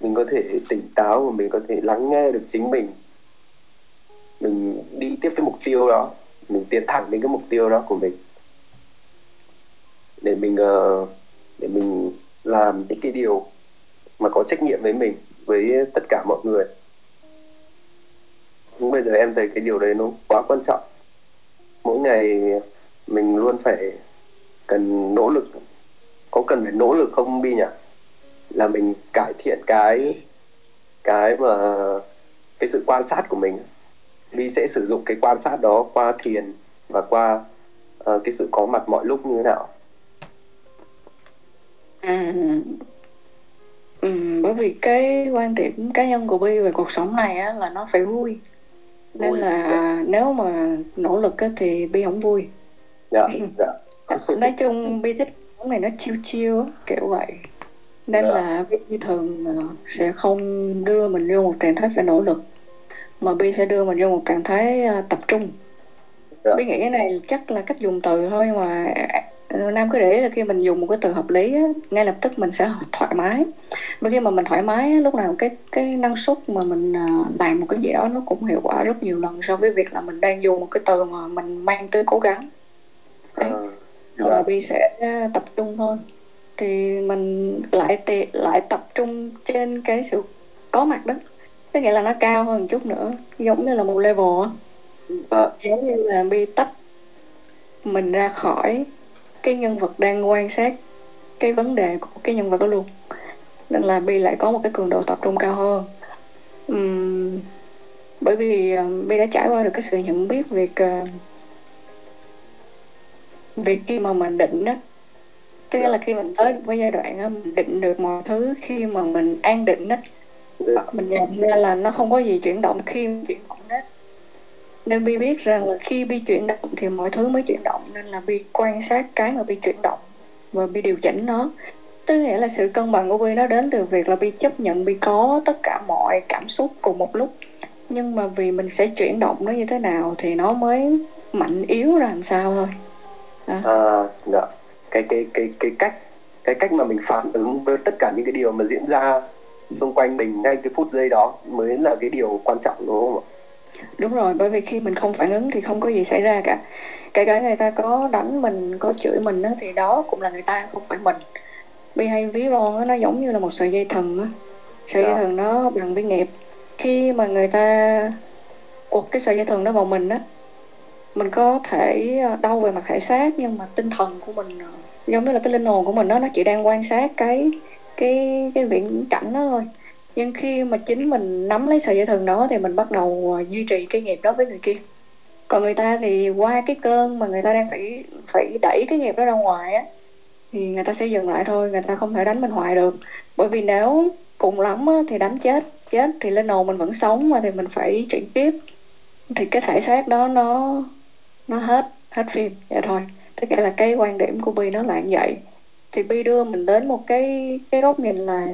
mình có thể tỉnh táo và mình có thể lắng nghe được chính mình. Mình đi tiếp cái mục tiêu đó, mình tiến thẳng đến cái mục tiêu đó của mình. Để mình ờ, để mình làm những cái điều mà có trách nhiệm với mình với tất cả mọi người. Nhưng bây giờ em thấy cái điều đấy nó quá quan trọng. Mỗi ngày mình luôn phải cần nỗ lực. Có cần phải nỗ lực không bi nhỉ? Là mình cải thiện cái cái mà cái sự quan sát của mình. Bi sẽ sử dụng cái quan sát đó qua thiền và qua uh, cái sự có mặt mọi lúc như thế nào. À, ừm, bởi vì cái quan điểm cá nhân của Bi về cuộc sống này á là nó phải vui. Nên Vui, là nếu mà nỗ lực á thì Bi không vui. Dạ dạ. Nói chung Bi thích sống này nó chill á, kiểu vậy. Nên Dạ. là Bi thường ờ, sẽ không đưa mình vô một trạng thái phải nỗ lực mà Bi sẽ đưa mình vô một trạng thái ờ, tập trung. Dạ. Bi nghĩ cái này chắc là cách dùng từ thôi mà Nam cứ để là khi mình dùng một cái từ hợp lý á, ngay lập tức mình sẽ thoải mái. Bởi khi mà mình thoải mái á, lúc nào cái cái năng suất mà mình ờ, làm một cái gì đó nó cũng hiệu quả rất nhiều lần so với việc là mình đang dùng một cái từ mà mình mang tới cố gắng. Ờ, dạ là Bi sẽ tập trung thôi thì mình lại tì, lại tập trung trên cái sự có mặt đó. Có nghĩa là nó cao hơn một chút nữa giống như là một level á. Dạ. Giống như là Bi tách mình ra khỏi cái nhân vật đang quan sát cái vấn đề của cái nhân vật đó luôn. Nên là Bi lại có một cái cường độ tập trung cao hơn. Ừm, bởi vì ờ, Bi đã trải qua được cái sự nhận biết việc ờ, việc khi mà mình định đó tức là khi mình tới cái giai đoạn á, mình định được mọi thứ khi mà mình an định đó mình nhận ra là nó không có gì chuyển động khi chuyển động nên Bi biết rằng là khi Bi chuyển động thì mọi thứ mới chuyển động nên là Bi quan sát cái mà Bi chuyển động và Bi điều chỉnh nó. Tức nghĩa là sự cân bằng của Bi nó đến từ việc là Bi chấp nhận Bi có tất cả mọi cảm xúc cùng một lúc. Nhưng mà vì mình sẽ chuyển động nó như thế nào thì nó mới mạnh yếu ra làm sao thôi. À, dạ. Cái cái cái cái cách cái cách mà mình phản ứng với tất cả những cái điều mà diễn ra xung quanh mình ngay cái phút giây đó mới là cái điều quan trọng đúng không ạ? Đúng rồi bởi vì khi mình không phản ứng thì không có gì xảy ra cả. Kể cả người ta có đánh mình có chửi mình á, thì đó cũng là người ta không phải mình. Bi hay ví von nó giống như là một sợi dây thần á. Sợi dây Dạ. thần nó bằng với nghiệp. Khi mà người ta quật cái sợi dây thần đó vào mình á mình có thể ờ, đau về mặt thể xác nhưng mà tinh thần của mình ờ, giống như là cái linh hồn của mình đó nó chỉ đang quan sát cái cái cái viễn cảnh đó thôi nhưng khi mà chính mình nắm lấy sợi dây thần đó thì mình bắt đầu à, duy trì cái nghiệp đó với người kia. Còn người ta thì qua cái cơn mà người ta đang phải phải đẩy cái nghiệp đó ra ngoài á thì người ta sẽ dừng lại thôi người ta không thể đánh mình hoài được. Bởi vì nếu cùng lắm á, thì đánh chết chết thì lên hồn mình vẫn sống mà thì mình phải chuyển tiếp. Thì cái thể xác đó nó nó hết hết phim vậy thôi. Tất cả là cái quan điểm của Bi nó là như vậy. Thì Bi đưa mình đến một cái cái góc nhìn là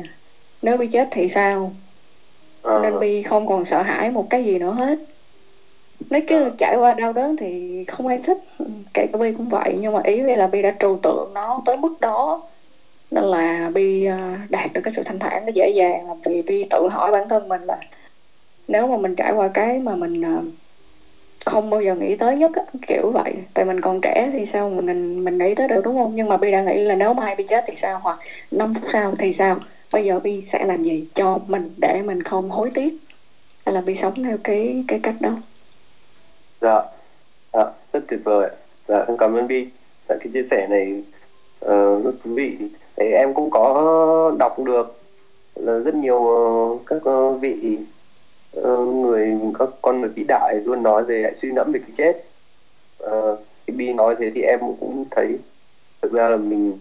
nếu Bi chết thì sao? À, nên Bi không còn sợ hãi một cái gì nữa hết. Nếu cứ trải qua đau đớn thì không ai thích. Kể cả Bi cũng vậy nhưng mà ý là Bi đã trừu tượng nó tới mức đó. Nên là bi à, đạt được cái sự thanh thản nó dễ dàng là vì bi tự hỏi bản thân mình là nếu mà mình trải qua cái mà mình à, không bao giờ nghĩ tới nhất á, kiểu vậy. Tại mình còn trẻ thì sao mình mình nghĩ tới được đúng không? Nhưng mà bi đã nghĩ là nếu mai bi chết thì sao? Hoặc 5 phút sau thì sao bây giờ bi sẽ làm gì cho mình để mình không hối tiếc? Hay là bi sống theo cái cái cách đó? Dạ. Dạ rất tuyệt vời dạ em cảm ơn bi. Dạ, cái chia sẻ này uh, rất thú vị. Đấy, em cũng có đọc được là rất nhiều uh, các uh, vị uh, người các con người vĩ đại luôn nói về lại suy ngẫm về cái chết. Uh, bi nói thế thì em cũng thấy thực ra là mình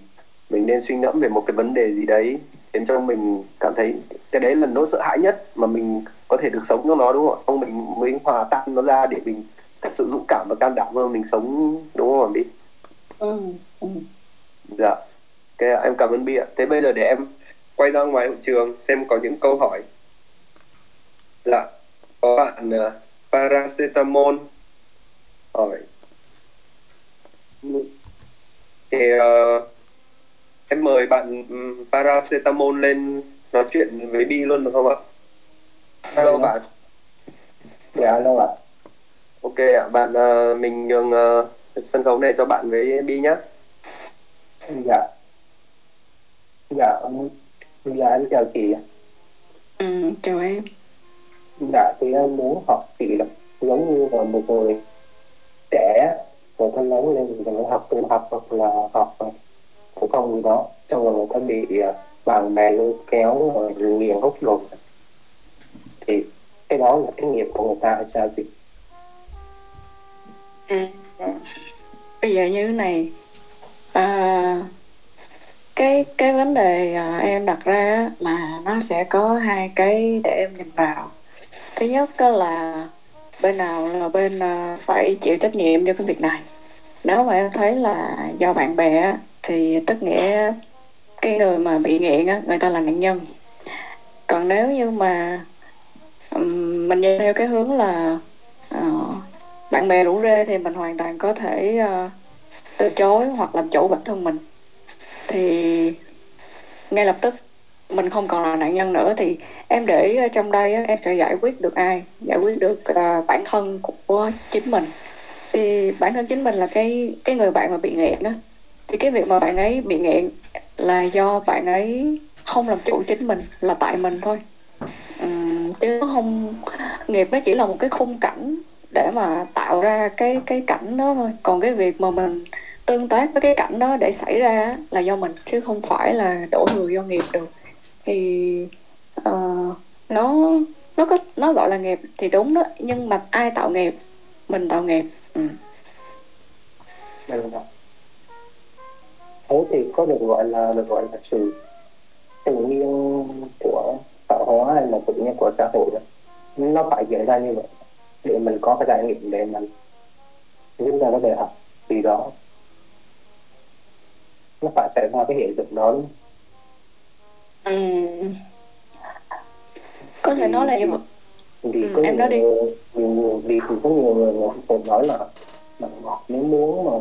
mình nên suy ngẫm về một cái vấn đề gì đấy khiến cho mình cảm thấy cái đấy là nỗi sợ hãi nhất mà mình có thể được sống trong nó đúng không xong mình mới hòa tan nó ra để mình thật sự dũng cảm và can đảm hơn mình sống đúng không ạ Bi? ừ, ừ. Dạ. Ok, em cảm ơn Bi ạ. Thế bây giờ để em quay ra ngoài hội trường xem có những câu hỏi. Dạ. Có bạn uh, paracetamol hỏi. Thì uh, em mời bạn paracetamol lên nói chuyện với Bi luôn được không ạ? Hello bạn. Dạ, alo ạ. Ok ạ, bạn uh, mình nhường uh, sân khấu này cho bạn với Bi nhé. Dạ. Dạ, dạ em chào chị. ừ chào em Dạ, thì em muốn học chị là giống như là một người trẻ rồi ta lớn lên rồi học tự học hoặc là học của phổ người đó xong rồi người ta bị à, bạn bè lôi kéo à, rồi nghiện hút luôn. Thì cái đó là cái nghiệp của người ta hay sao chị? Ừ. Bây giờ như thế này. À, cái cái vấn đề à, em đặt ra là nó sẽ có hai cái để em nhìn vào. Thứ nhất đó là bên nào là bên à, phải chịu trách nhiệm cho cái việc này. Nếu mà em thấy là do bạn bè thì tất nghĩa cái người mà bị nghiện á người ta là nạn nhân. Còn nếu như mà um, mình nhìn theo cái hướng là uh, bạn bè rủ rê thì mình hoàn toàn có thể uh, từ chối hoặc làm chủ bản thân mình. Thì ngay lập tức mình không còn là nạn nhân nữa thì em để ý trong đây á, em sẽ giải quyết được ai? Giải quyết được ờ, bản thân của chính mình. Thì bản thân chính mình là cái cái người bạn mà bị nghiện á thì cái việc mà bạn ấy bị nghiện là do bạn ấy không làm chủ chính mình là tại mình thôi. Uhm, chứ nó không nghiệp nó chỉ là một cái khung cảnh để mà tạo ra cái cái cảnh đó thôi. Còn cái việc mà mình tương tác với cái cảnh đó để xảy ra là do mình chứ không phải là đổ thừa do nghiệp được. Thì uh, nó nó có nó gọi là nghiệp thì đúng đó nhưng mà ai tạo nghiệp? Mình tạo nghiệp. Ừ. Thế thì có được gọi là được gọi là sự tự nhiên của xã hóa hay là tự nhiên của xã hội đó. nó phải diễn ra như vậy để mình có cái trải nghiệm để mình rút ra cái bài học gì đó nó phải xảy ra cái hiện tượng đó đúng không? Ừ. có thể nói là như vậy vì Ừ, có em nói đi. nhiều, nhiều người vì có nhiều người người cũng nói là, là nếu muốn mà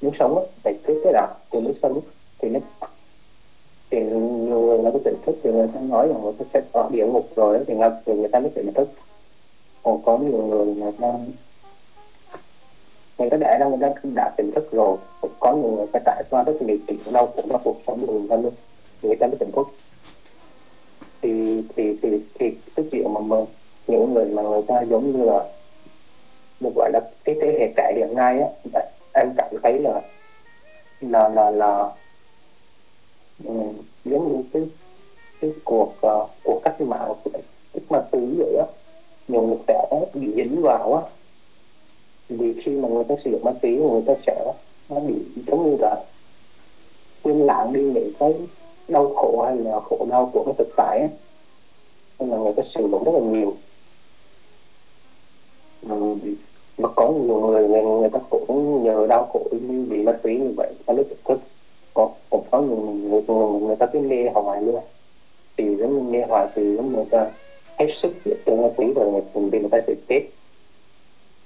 nước sống á, phải cái cái đạo thì nước sống thì nó thì nhiều người là cái tỉnh thức thì người ta nói rằng người ta sẽ ở địa ngục rồi thì người, thì người ta mới tỉnh thức còn có nhiều người người ta người ta đã ra người ta đã tỉnh thức rồi cũng có nhiều người ta trải qua rất nhiều chuyện đau khổ trong cuộc sống của người ta luôn thì người ta mới tỉnh thức thì thì thì thì cái chuyện mà, mà những người mà người ta giống như là được gọi là cái thế hệ trẻ hiện nay á em cảm thấy là là là là um, giống như cái cái cuộc uh, cuộc cách mạng cái ma túy vậy á. Nhiều người trẻ bị dính vào á. Vì khi mà người ta sử dụng ma túy người ta sẽ nó bị giống như là quên lãng đi những cái đau khổ hay là khổ đau của cái thực tại nên là người ta sử dụng rất là nhiều. Ừ, mà có nhiều người người, người ta cũng nhờ đau khổ như bị ma túy như vậy. Người ta mới tỉnh thức. Có cũng có nhiều người, người, người ta cứ mê hoài luôn. Thì giống như mê hoài thì giống người ta hết sức để cho ma túy rồi người, thì người ta sẽ chết.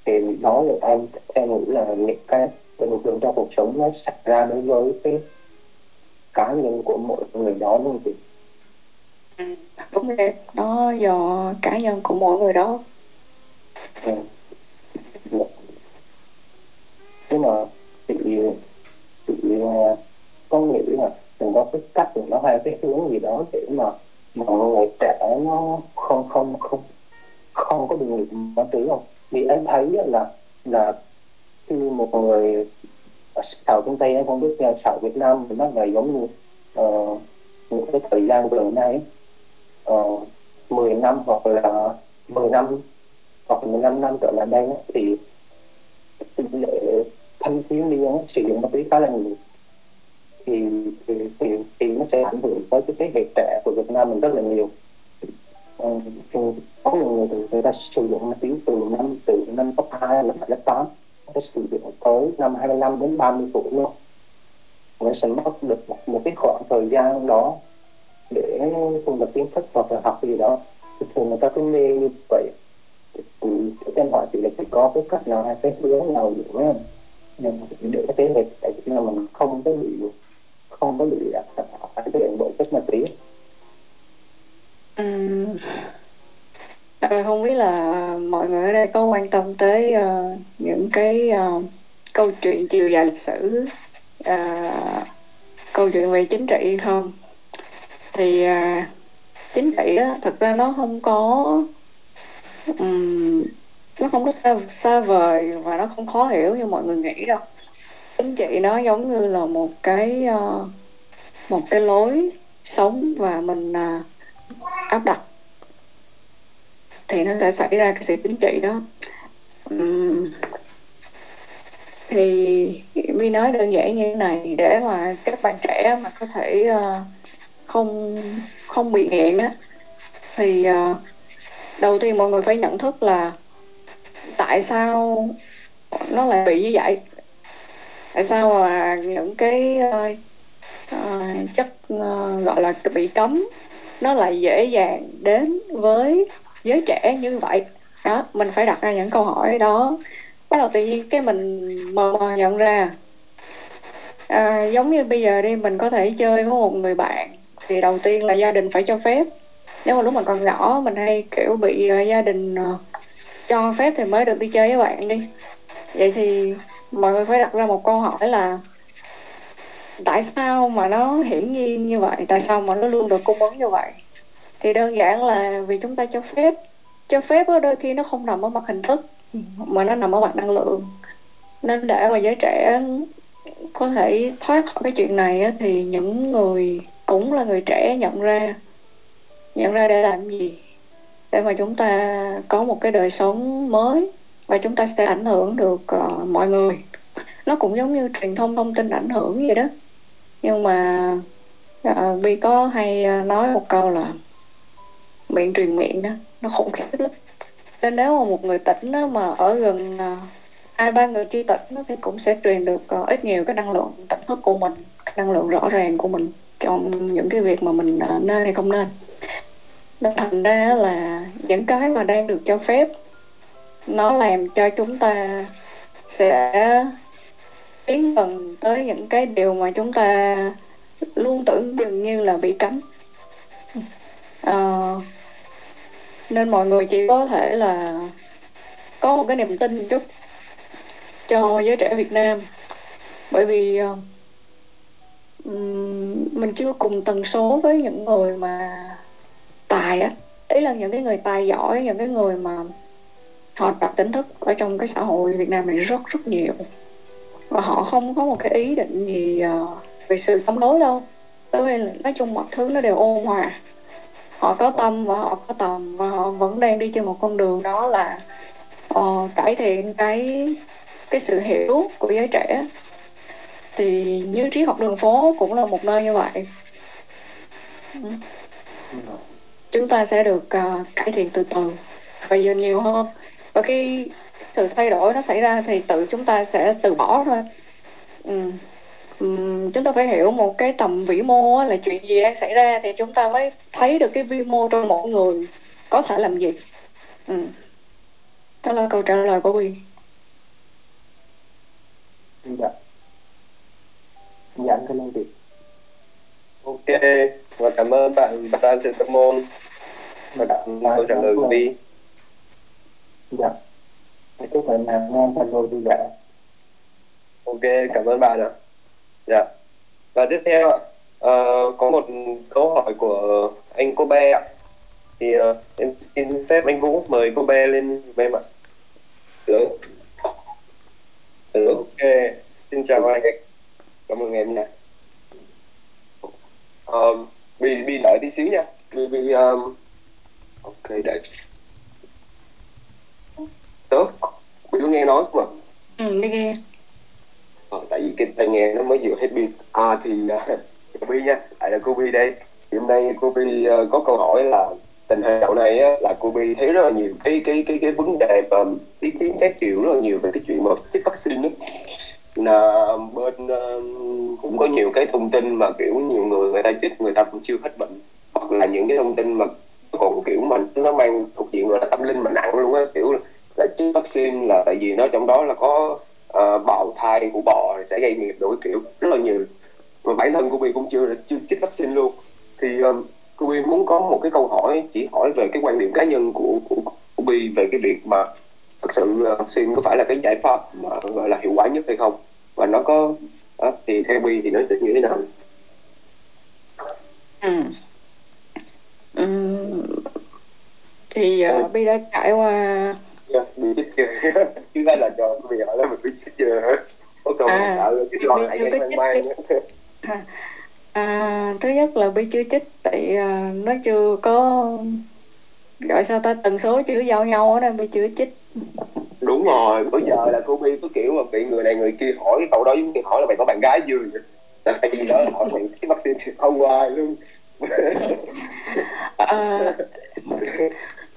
Thì đó là em em nghĩ là những cái bình thường trong cuộc sống nó xảy ra đối với cái cá nhân của mỗi người đó không chị. Ừ, đúng rồi nó do cá nhân của mỗi người đó. Ừ nhưng mà chị chị ờ, có nghĩa là mình có cái cách mình nó hay cái hướng gì đó để mà mà người trẻ nó không không không không có bị nghiện ma túy không? Vì em thấy là là khi một người sạo trong tây em không biết ờ, là việt nam thì nó là giống như ờ, uh, một cái thời gian gần đây uh, 10 ờ, năm hoặc là 10 năm hoặc 15 năm trở lại đây thì tỷ lệ thanh thiếu niên sử dụng ma túy khá là nhiều. Thì thì, thì thì nó sẽ ảnh hưởng tới cái thế hệ trẻ của Việt Nam mình rất là nhiều. Ờ, có nhiều người từ người ta sử dụng ma túy từ năm từ năm cấp 2 là lớp 8 nó sử dụng tới năm 25 đến 30 tuổi luôn. Người sẽ mất được một, một cái khoảng thời gian đó để cùng được kiến thức hoặc là học gì đó. Thì thường người ta cứ mê như vậy. Thì em hỏi chị là chị có cái cách nào hay cái hướng nào để được cái tế hệ tại vì là mình không có bị không có bị phải cái bộ chất ma túy. Ừm, à, không biết là mọi người ở đây có quan tâm tới uh, những cái uh, câu chuyện chiều dài lịch sử uh, câu chuyện về chính trị không? Thì uh, chính trị á thực ra nó không có um, nó không có xa, xa vời và nó không khó hiểu như mọi người nghĩ đâu. Chính trị nó giống như là một cái uh, một cái lối sống và mình uh, áp đặt. Thì nó sẽ xảy ra cái sự chính trị đó. Ừm, thì Vi nói đơn giản như thế này để mà các bạn trẻ mà có thể uh, không không bị nghiện á thì uh, đầu tiên mọi người phải nhận thức là tại sao nó lại bị như vậy? Tại sao mà những cái uh, chất uh, gọi là bị cấm nó lại dễ dàng đến với giới trẻ như vậy? Đó mình phải đặt ra những câu hỏi đó. Bắt đầu tự nhiên cái mình mờ mờ nhận ra à, giống như bây giờ đi mình có thể chơi với một người bạn thì đầu tiên là gia đình phải cho phép. Nếu mà lúc mình còn nhỏ mình hay kiểu bị uh, gia đình uh, cho phép thì mới được đi chơi với bạn đi. Vậy thì mọi người phải đặt ra một câu hỏi là tại sao mà nó hiển nhiên như vậy? Tại sao mà nó luôn được cung ứng như vậy? Thì đơn giản là vì chúng ta cho phép cho phép ở đôi khi nó không nằm ở mặt hình thức, mà nó nằm ở mặt năng lượng. Nên để mà giới trẻ có thể thoát khỏi cái chuyện này thì những người, cũng là người trẻ nhận ra nhận ra để làm gì để mà chúng ta có một cái đời sống mới và chúng ta sẽ ảnh hưởng được uh, mọi người. Nó cũng giống như truyền thông thông tin ảnh hưởng vậy đó. Nhưng mà uh, có hay ờ, nói một câu là miệng truyền miệng đó nó khủng khiếp lắm. Nên nếu mà một người tỉnh đó mà ở gần uh, hai ba người chi tỉnh đó, thì cũng sẽ truyền được uh, ít nhiều cái năng lượng tỉnh thức của mình cái năng lượng rõ ràng của mình trong những cái việc mà mình uh, nên hay không nên nên thành ra là những cái mà đang được cho phép nó làm cho chúng ta sẽ tiến gần tới những cái điều mà chúng ta luôn tưởng dường như là bị cấm. À, nên mọi người chỉ có thể là có một cái niềm tin chút cho giới trẻ Việt Nam. Bởi vì ờ, mình chưa cùng tần số với những người mà tài á ý là những cái người tài giỏi những cái người mà họ đặt tính thức ở trong cái xã hội Việt Nam này rất rất nhiều. Và họ không có một cái ý định gì ờ, về sự chống đối đâu. Bởi là nói chung mọi thứ nó đều ôn hòa. Họ có tâm và họ có tầm và họ vẫn đang đi trên một con đường đó là uh, cải thiện cái cái sự hiểu của giới trẻ. Thì như trí học đường phố cũng là một nơi như vậy. Ừ chúng ta sẽ được ờ, cải thiện từ từ. Và dần nhiều hơn và khi sự thay đổi nó xảy ra thì tự chúng ta sẽ từ bỏ thôi. Ừ. Ừm, chúng ta phải hiểu một cái tầm vĩ mô á, là chuyện gì đang xảy ra thì chúng ta mới thấy được cái vi mô trong mỗi người có thể làm gì. Ừ. đó là câu trả lời của Huy. Dạ. Dạ cảm ơn chị và cảm ơn bạn paracetamol và cảm câu trả lời của Vi dạ. Chúc bạn nào ngon thành vui vui vẻ. Ok cảm ơn bạn ạ. Dạ. Và tiếp theo ạ. Ờ, có một câu hỏi của anh cô bé ạ. Thì uh, em xin phép anh Vũ mời cô bé lên giùm em ạ được được ok xin chào anh. Cảm ơn em nha. Um, bi bi đợi tí xíu nha. Bi um, ok đợi tốt bi có nghe nói không ạ ừ đi nghe. Ờ, tại vì cái tai nghe nó mới vừa hết pin. À thì uh, cô bi nha. Lại là cô bi đây. Thì hôm nay cô bi uh, có câu hỏi là tình hình dạo này á, là cô bi thấy rất là nhiều cái cái cái cái vấn đề và ý kiến trái chiều rất là nhiều về cái chuyện mà chích vaccine đó là bên uh, cũng có nhiều cái thông tin mà kiểu nhiều người người ta chích người ta cũng chưa hết bệnh. Hoặc là những cái thông tin mà còn kiểu mà nó mang thuộc diện gọi là tâm linh mà nặng luôn á kiểu là chích vaccine là tại vì nó trong đó là có uh, bào thai của bò sẽ gây nghiệp đổi kiểu rất là nhiều. Mà bản thân của Bi cũng chưa chưa chích vaccine luôn. Thì um, cô Bi muốn có một cái câu hỏi chỉ hỏi về cái quan điểm cá nhân của của, của Bi về cái việc mà thực sự ờ, vaccine có phải là cái giải pháp mà gọi là hiệu quả nhất hay không? Và nó có uh, thì theo Bi thì nó sẽ như thế nào? Ừ. Ừ. thì uh, Bi đã trải qua yeah, Bi chích chưa chứ đó là cho Bi hỏi là mình Bi chích chưa hết có câu À, sợ chích lo lại chích mang. Ha. À, thứ nhất là Bi chưa chích tại à, nó chưa có gọi sao ta tần số chưa giao nhau á nên Bi chưa chích đúng rồi bây giờ là cô Bi có kiểu mà bị người này người kia hỏi cái câu đó giống như hỏi là mày có bạn gái chưa tại vì đó hỏi mày cái vaccine không hoài luôn à,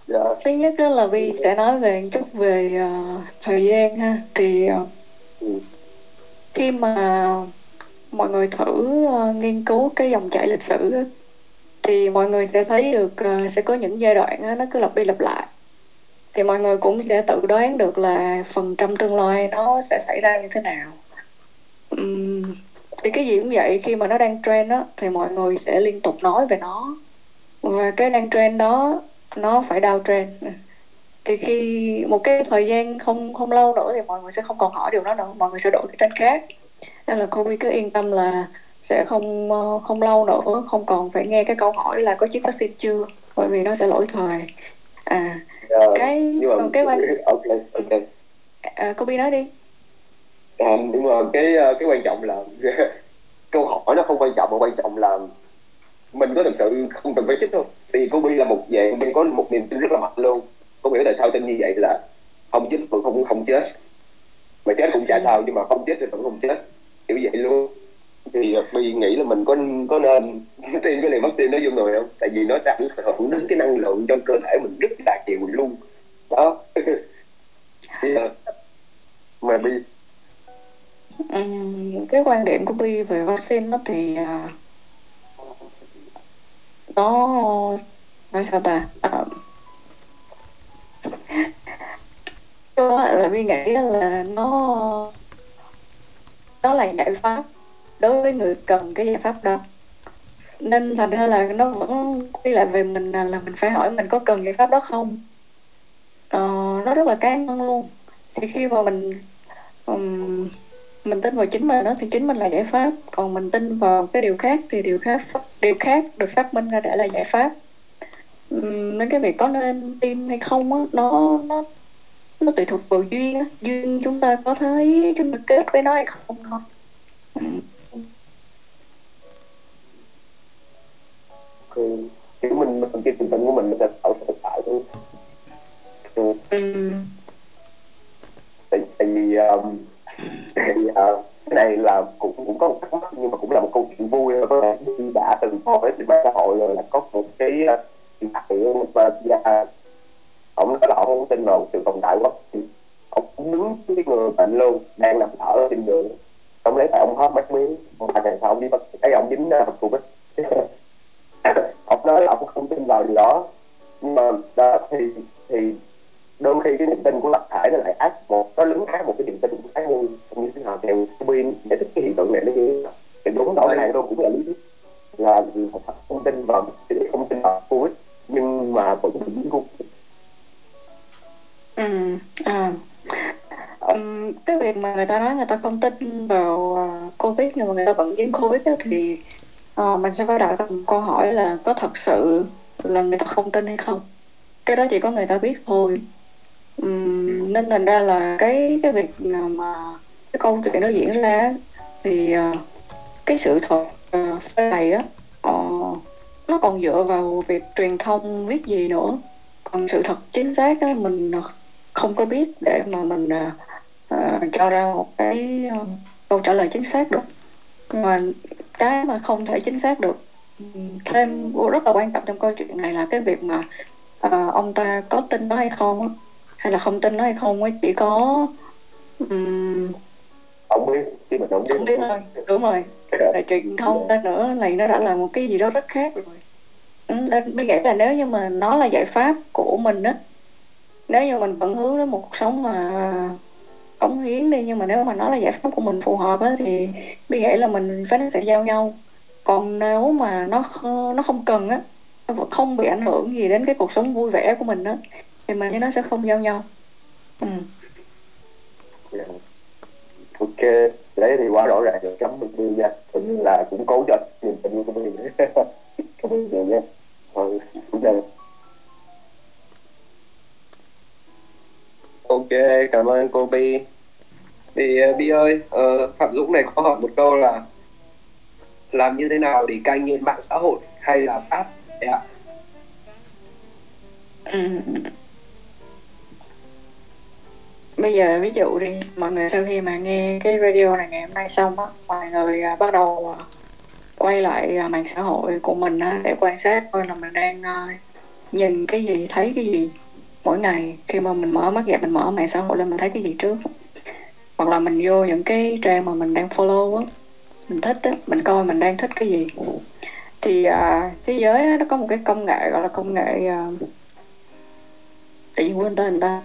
dạ. thứ nhất là Vi sẽ nói về một chút về à, thời gian ha. Thì Ừ. khi mà mọi người thử à, nghiên cứu cái dòng chảy lịch sử á, thì mọi người sẽ thấy được à, sẽ có những giai đoạn á, nó cứ lặp đi lặp lại. Thì mọi người cũng sẽ tự đoán được là phần trăm tương lai nó sẽ xảy ra như thế nào. Ừm, thì cái gì cũng vậy khi mà nó đang trend á thì mọi người sẽ liên tục nói về nó. Và cái đang trend đó nó phải downtrend thì khi một cái thời gian không không lâu nữa thì mọi người sẽ không còn hỏi điều đó nữa mọi người sẽ đổi cái trend khác. Nên là Kobe cứ yên tâm là sẽ không ờ, không lâu nữa không còn phải nghe cái câu hỏi là có chiếc vaccine chưa bởi vì nó sẽ lỗi thời. À Dạ. cái còn cái quan ok ok. À, Kobe nói đi à, nhưng mà cái ờ, cái quan trọng là câu hỏi nó không quan trọng mà quan trọng là mình có thực sự không cần phải chích không thì cô Bi là một dạng mình có một niềm tin rất là mạnh luôn. Có hiểu tại sao tin như vậy là không chích vẫn không không chết. Mà chết cũng chả sao nhưng mà không chết thì vẫn không chết. Kiểu vậy luôn. Thì ờ, Bi nghĩ là mình có có nên tiêm cái liều vaccine đó vô người không? Tại vì nó sẽ ảnh hưởng đến cái năng lượng trong cơ thể mình rất là nhiều luôn. Đó. Ờ, mà bi mà cái quan điểm của Bi về vaccine đó thì à, nó nói sao ta? À, đó là Bi nghĩ là nó nó là giải pháp đối với người cần cái giải pháp đó. Nên thành ra là nó vẫn quy lại về mình là, là mình phải hỏi mình có cần giải pháp đó không? Ờ, nó rất là cá nhân luôn. Thì khi mà mình um, mình tin vào chính mình đó thì chính mình là giải pháp. Còn mình tin vào cái điều khác thì điều khác điều khác được phát minh ra để là giải pháp. Nên cái việc có nên tin hay không á nó nó nó tùy thuộc vào duyên á. Duyên chúng ta có thấy chúng ta kết với nó hay không thôi. Thì kiểu mình mình cái niềm tin của mình nó sẽ tạo thực tại thôi. Ừ, tại, tại vì um, thì uh, cái này là cũng cũng có một thắc mắc nhưng mà cũng là một câu chuyện vui thôi. có khi đã từng hỏi trên mạng xã hội rồi là có một cái điện thoại và gia ông nói là ông không tin vào sự tồn tại của vaccine ông đứng cái người bệnh luôn đang nằm thở ở trên giường ông lấy tay ông hóp mắt miếng một vài ngày sau ông đi bắt cái ông dính ờ, uh, covid ông nói là ông không tin vào điều đó. Nhưng mà đó thì thì đôi khi cái niềm tin của lập thể nó lại ác một nó lấn át một cái niềm tin của cá nhân như thế nào. Theo pin giải thích cái hiện tượng này nó như thế nào? Thì đúng đó này đâu cũng là lý thuyết. Là không tin vào không tin vào covid nhưng mà vẫn bị covid ừ à. Um, cái việc mà người ta nói người ta không tin vào uh, covid nhưng mà người ta vẫn dính covid đó, thì uh, mình sẽ phải đặt một câu hỏi là có thật sự là người ta không tin hay không? Cái đó chỉ có người ta biết thôi um, nên thành ra là cái cái việc mà cái câu chuyện nó diễn ra thì uh, cái sự thật uh, phê này á uh, nó còn dựa vào việc truyền thông viết gì nữa. Còn sự thật chính xác á mình không có biết để mà mình uh, uh, cho ra một cái uh, câu trả lời chính xác được. Mà cái mà không thể chính xác được thêm rất là quan trọng trong câu chuyện này là cái việc mà uh, ông ta có tin nó hay không hay là không tin nó hay không ấy chỉ có um, không biết khi mà không biết, không biết thôi. Đúng rồi. Là truyền thông ra nữa này nó đã là một cái gì đó rất khác rồi. Nên mới nghĩ là nếu như mà nó là giải pháp của mình á nếu như mình vẫn hướng đến một cuộc sống mà cống hiến đi nhưng mà nếu mà nó là giải pháp của mình phù hợp á thì bị nghĩ là mình phải sẽ giao nhau. Còn nếu mà nó nó không cần á nó không bị ảnh hưởng gì đến cái cuộc sống vui vẻ của mình á thì mình với nó sẽ không giao nhau ừ. Yeah. ok đấy thì quá rõ ràng rồi chấm được đi nha cũng như là cũng cố cho niềm tình yêu của mình cảm ơn nhiều nha cũng đây Ok, cảm ơn cô Bi. Thì uh, Bi ơi, uh, Phạm Dũng này có hỏi một câu là làm như thế nào để cai nghiện mạng xã hội hay là pháp đấy ạ? Ừ. Bây giờ ví dụ đi, mọi người sau khi mà nghe cái radio này ngày hôm nay xong á, mọi người uh, bắt đầu uh, quay lại uh, mạng xã hội của mình á, để quan sát coi là mình đang uh, nhìn cái gì, thấy cái gì mỗi ngày. Khi mà mình mở mắt dậy mình mở mạng xã hội lên mình thấy cái gì trước? Hoặc là mình vô những cái trang mà mình đang follow á mình thích á mình coi mình đang thích cái gì. Thì à, thế giới á, nó có một cái công nghệ gọi là công nghệ à, tự nhiên quên tên người ta.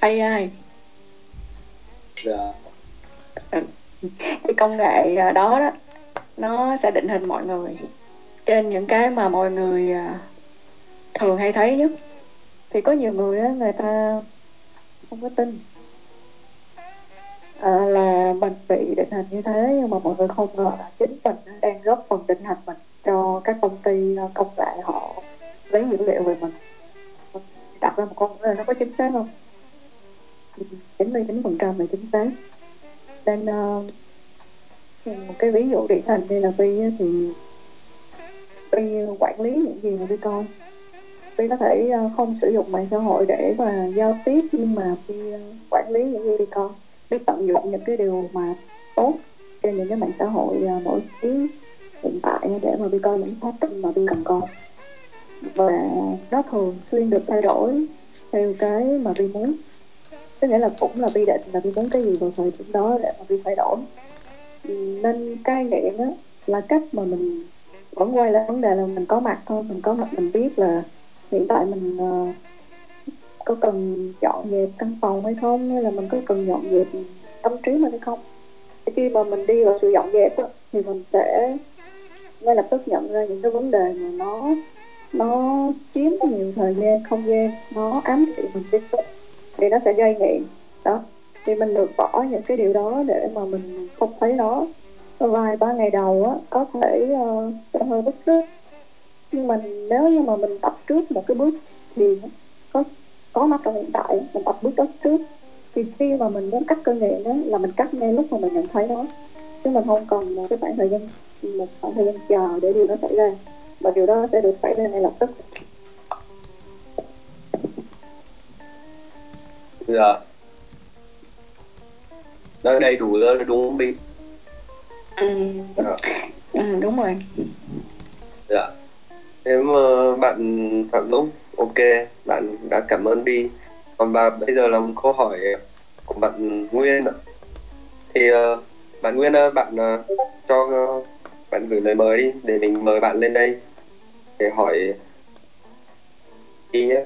AI Dạ. cái công nghệ à, đó đó nó sẽ định hình mọi người trên những cái mà mọi người à, thường hay thấy nhất. Thì có nhiều người á người ta không có tin. À, là mình bị định hình như thế nhưng mà mọi người không ngờ là chính mình đang góp phần định hình mình cho các công ty à, công nghệ họ lấy dữ liệu về mình. Đặt ra một là nó có chính xác không 99 phần trăm là chính xác. Nên uh, ờ, một cái ví dụ điển hình như là Vi thì Vi quản lý những gì mà Vi coi? Vi có thể uh, không sử dụng mạng xã hội để mà giao tiếp nhưng mà Vi uh, ờ, quản lý những gì Vi coi? Vi tận dụng những cái điều mà tốt trên những cái mạng xã hội uh, nổi tiếng hiện tại để mà Vi coi những thông tin mà Vi cần coi. Và nó thường xuyên được thay đổi theo cái mà Vi muốn có nghĩa là cũng là vi định là vi muốn cái gì vào thời điểm đó để mà vi thay đổi. Ừ, nên cai nghiện á là cách mà mình vẫn quay lại vấn đề là mình có mặt thôi mình có mặt mình biết là hiện tại mình uh, có cần dọn dẹp căn phòng hay không hay là mình có cần dọn dẹp tâm trí mình hay không. Khi mà mình đi vào sự dọn dẹp á, thì mình sẽ ngay lập tức nhận ra những cái vấn đề mà nó nó chiếm nhiều thời gian không gian nó ám thị mình tiếp tục thì nó sẽ gây nghiện đó thì mình được bỏ những cái điều đó để mà mình không thấy nó. Vài ba ngày đầu á có thể uh, sẽ hơi bức rứt. Nhưng mà nếu như mà mình tập trước một cái bước thì có có mắt trong hiện tại mình tập bước đó trước thì khi mà mình muốn cắt cơn nghiện đó là mình cắt ngay lúc mà mình nhận thấy nó. Chứ mình không cần một cái khoảng thời gian một khoảng thời gian chờ để điều đó xảy ra. Và điều đó sẽ được xảy ra ngay lập tức. Dạ. Đó đầy đủ rồi đúng không Bi? ừ, Dạ. ừ đúng rồi Dạ. Thế mà bạn Phạm Dũng, ok, bạn đã cảm ơn Bi. Còn bà bây giờ là một câu hỏi của bạn Nguyên ạ. Thì uh, bạn Nguyên bạn uh, cho bạn gửi lời mời đi để mình mời bạn lên đây để hỏi đi nhé.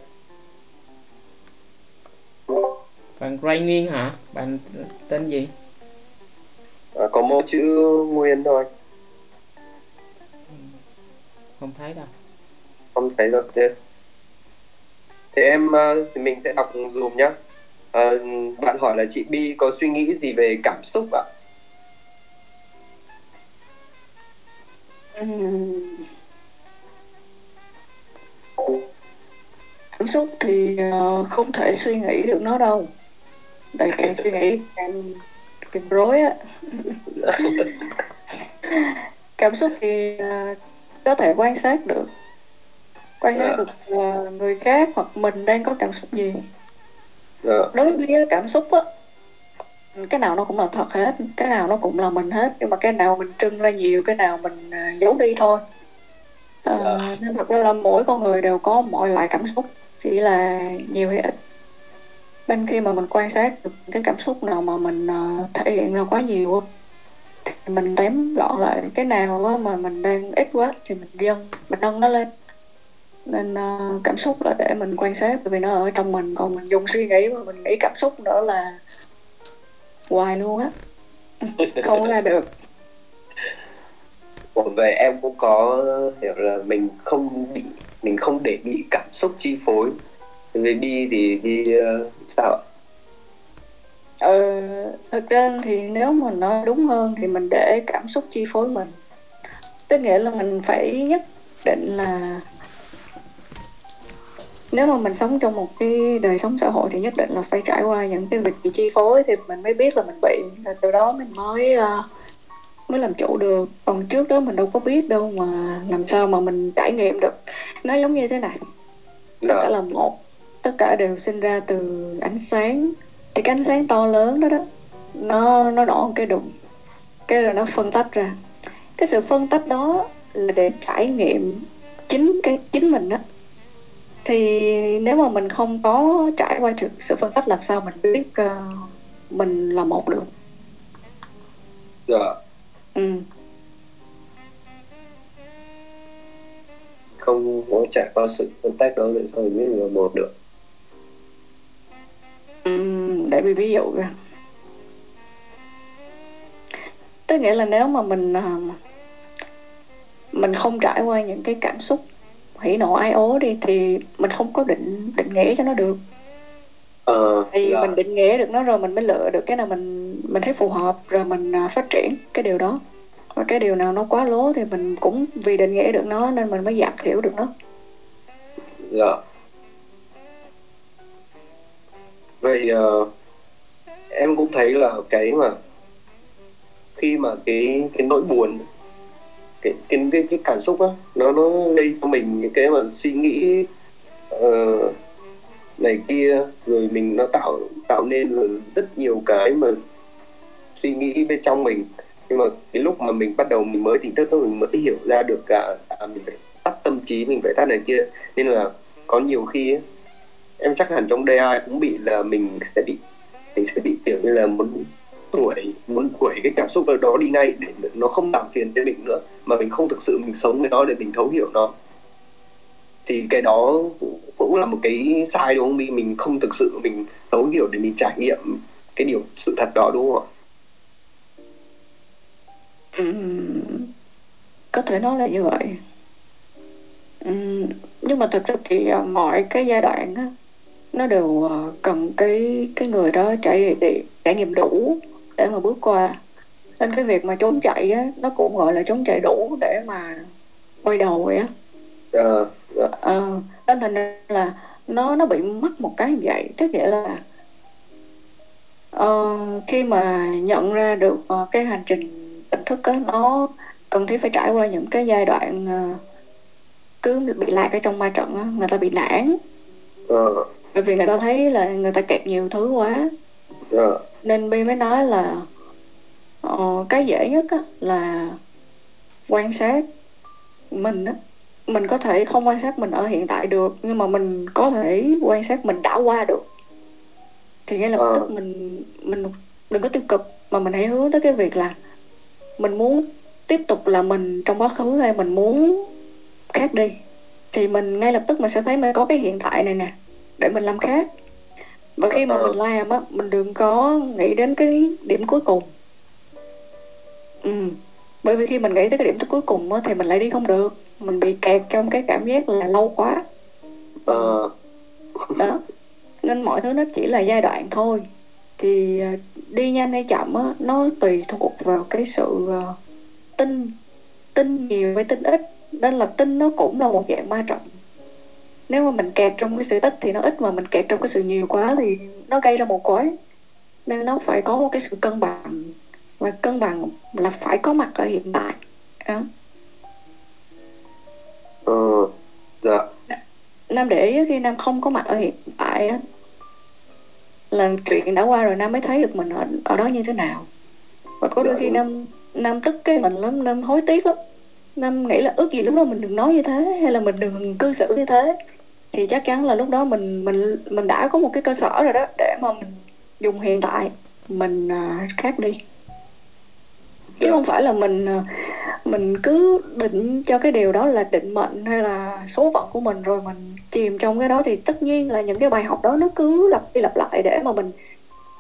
Bạn Ray Nguyên hả? Bạn tên gì? À, có một chữ Nguyên thôi. không thấy đâu. Không thấy rồi thế. Thế em ờ, thì mình sẽ đọc dùm nhá. Ờ, bạn hỏi là chị Bi có suy nghĩ gì về cảm xúc ạ. Cảm xúc thì ờ, không thể suy nghĩ được nó đâu. Tại càng suy nghĩ càng càng rối á. Cảm xúc thì ờ, có thể quan sát được. Quan sát Dạ. được ờ, người khác hoặc mình đang có cảm xúc gì. Dạ. đối với cảm xúc á cái nào nó cũng là thật hết cái nào nó cũng là mình hết nhưng mà cái nào mình trưng ra nhiều cái nào mình giấu đi thôi. Ờ, nên thật ra là mỗi con người đều có mọi loại cảm xúc chỉ là nhiều hay ít. Nên khi mà mình quan sát được cái cảm xúc nào mà mình ờ, thể hiện ra quá nhiều thì mình tém gọn lại cái nào mà mình đang ít quá thì mình dâng mình nâng nó lên. Nên ờ, cảm xúc là để mình quan sát bởi vì nó ở trong mình còn mình dùng suy nghĩ mà mình nghĩ cảm xúc nữa là hoài luôn á. Không ra được. Ủa, vậy em cũng có hiểu là mình không bị mình không để bị cảm xúc chi phối. Về Bi thì Bi uh, sao ạ? Ờ, thực ra thì nếu mà nói đúng hơn thì mình để cảm xúc chi phối mình. Tức nghĩa là mình phải nhất định là nếu mà mình sống trong một cái đời sống xã hội thì nhất định là phải trải qua những cái việc bị chi phối thì mình mới biết là mình bị. Là từ đó mình mới uh, mới làm chủ được. Còn trước đó mình đâu có biết đâu mà làm sao mà mình trải nghiệm được. Nó giống như thế này. Tất cả Dạ. là một. Tất cả đều sinh ra từ ánh sáng. Thì cái ánh sáng to lớn đó đó nó nó đỏ một cái đụng cái rồi nó phân tách ra. Cái sự phân tách đó là để trải nghiệm chính cái chính mình đó. Thì nếu mà mình không có trải qua được sự phân tách làm sao mình biết ờ, mình là một được? Dạ. Ừ. không có trải qua sự phân tách đó để sao mình biết là một được? Ừm, để mình ví dụ ra tức nghĩa là nếu mà mình à, mình không trải qua những cái cảm xúc hỉ nộ ái ố đi thì mình không có định định nghĩa cho nó được ờ thì dạ. mình định nghĩa được nó rồi mình mới lựa được cái nào mình mình thấy phù hợp rồi mình à, phát triển cái điều đó và cái điều nào nó quá lố thì mình cũng vì định nghĩa được nó nên mình mới giảm thiểu được nó dạ vậy ờ, em cũng thấy là cái mà khi mà cái cái nỗi buồn cái cái cái, cái cảm xúc á nó nó gây cho mình những cái mà suy nghĩ ờ, này kia rồi mình nó tạo tạo nên là rất nhiều cái mà suy nghĩ bên trong mình. Nhưng mà cái lúc mà mình bắt đầu mình mới tỉnh thức đó mình mới hiểu ra được cả à, mình phải tắt tâm trí mình phải tắt này kia. Nên là có nhiều khi ấy, em chắc hẳn trong đây ai cũng bị là mình sẽ bị mình sẽ bị kiểu như là muốn đuổi muốn đuổi cái cảm xúc đó đi ngay để nó không làm phiền cho mình nữa. Mà mình không thực sự mình sống với nó để mình thấu hiểu nó thì cái đó cũng- là một cái sai đúng không? Mi? mình không thực sự mình thấu hiểu để mình trải nghiệm cái điều sự thật đó đúng không ạ? Ừm, có thể nói là như vậy. Nhưng mà thực ra thì à, mọi cái giai đoạn á, nó đều à, cần cái cái người đó trải nghiệm trải nghiệm đủ để mà bước qua. Nên cái việc mà trốn chạy á nó cũng gọi là trốn chạy đủ để mà quay đầu vậy á. Ờ, ờ, nên thành là nó nó bị mắc một cái vậy. Tức nghĩa là ờ, khi mà nhận ra được ờ, cái hành trình tỉnh thức á nó cần thiết phải trải qua những cái giai đoạn ờ, cứ bị lạc ở trong ma trận á người ta bị nản. Ờ, bởi vì người ta thấy là người ta kẹp nhiều thứ quá. Ờ, nên Bi mới nói là ờ, cái dễ nhất á, là quan sát mình á mình có thể không quan sát mình ở hiện tại được nhưng mà mình có thể quan sát mình đã qua được thì ngay lập Ờ. tức mình mình đừng có tiêu cực mà mình hãy hướng tới cái việc là mình muốn tiếp tục là mình trong quá khứ hay mình muốn khác đi thì mình ngay lập tức mình sẽ thấy mình có cái hiện tại này nè để mình làm khác và khi mà Ờ. mình làm á mình đừng có nghĩ đến cái điểm cuối cùng ừ. bởi vì khi mình nghĩ tới cái điểm cuối cùng á thì mình lại đi không được mình bị kẹt trong cái cảm giác là lâu quá. Ờ, đó. Nên mọi thứ nó chỉ là giai đoạn thôi. Thì à, đi nhanh hay chậm á nó tùy thuộc vào cái sự à, tin tin nhiều với tin ít. Nên là tin nó cũng là một dạng ma trận. Nếu mà mình kẹt trong cái sự ít thì nó ít mà mình kẹt trong cái sự nhiều quá thì nó gây ra một quái. Nên nó phải có một cái sự cân bằng. Và cân bằng là phải có mặt ở hiện tại. Đó. Ờ, dạ. Nam để ý khi Nam không có mặt ở hiện tại á, là chuyện đã qua rồi Nam mới thấy được mình ở, ở đó như thế nào và có đôi Dạ, khi. Nam Nam tức cái mình lắm Nam hối tiếc lắm Nam nghĩ là ước gì lúc đó mình đừng nói như thế hay là mình đừng cư xử như thế thì chắc chắn là lúc đó mình mình mình đã có một cái cơ sở rồi đó để mà mình dùng hiện tại mình à, khác đi chứ không phải là mình ờ, mình cứ định cho cái điều đó là định mệnh hay là số phận của mình rồi mình chìm trong cái đó thì tất nhiên là những cái bài học đó nó cứ lặp đi lặp lại để mà mình,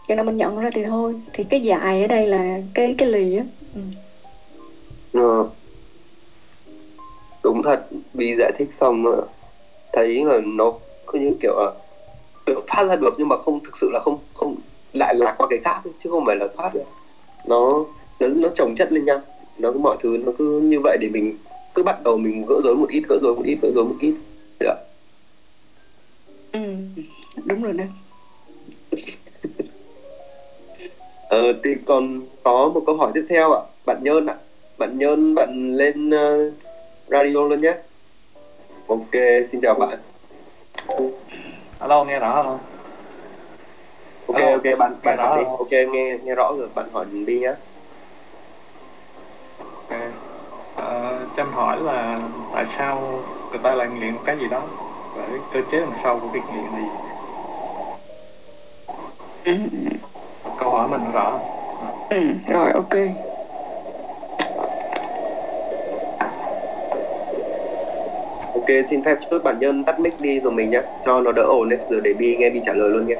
cho nên mình nhận ra thì thôi. Thì cái dài ở đây là cái cái lì á. Ừ. Ờ, đúng thật vì giải thích xong ờ, thấy là nó cứ như kiểu là được thoát ra được nhưng mà không, thực sự là không không, lại lạc qua cái khác chứ không phải là thoát được nó nó nó chồng chất lên nhau. Nó cứ mọi thứ nó cứ như vậy để mình cứ bắt đầu mình gỡ rối một ít gỡ rối một ít gỡ rối một ít. Dạ. ừ đúng rồi đó ờ, thì còn có một câu hỏi tiếp theo ạ. Bạn nhơn ạ. Bạn nhơn bạn lên ờ, radio luôn nhé. Ok xin chào bạn. Alo nghe rõ không? Ok Alo, ok bạn nghe bạn rõ hỏi đi. ok nghe nghe rõ rồi bạn hỏi đi nhé ok ờ, cho em hỏi là tại sao người ta lại nghiện cái gì đó? Và cái cơ chế đằng sau của việc nghiện là gì? Ừ, câu hỏi mình rõ. Ừ, rồi ok. Ok xin phép trước bạn nhân tắt mic đi rồi mình nhé cho nó đỡ ồn đấy rồi để bi nghe bi trả lời luôn nhé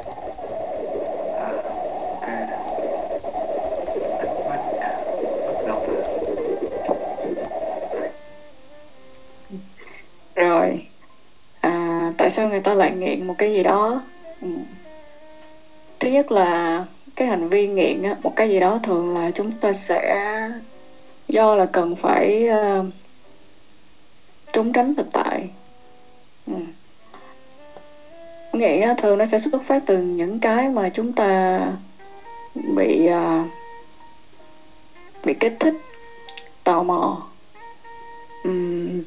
sao người ta lại nghiện một cái gì đó ừ. thứ nhất là cái hành vi nghiện á, một cái gì đó thường là chúng ta sẽ do là cần phải uh, trốn tránh thực tại ừ. nghiện á, thường nó sẽ xuất phát từ những cái mà chúng ta bị uh, bị kích thích tò mò um,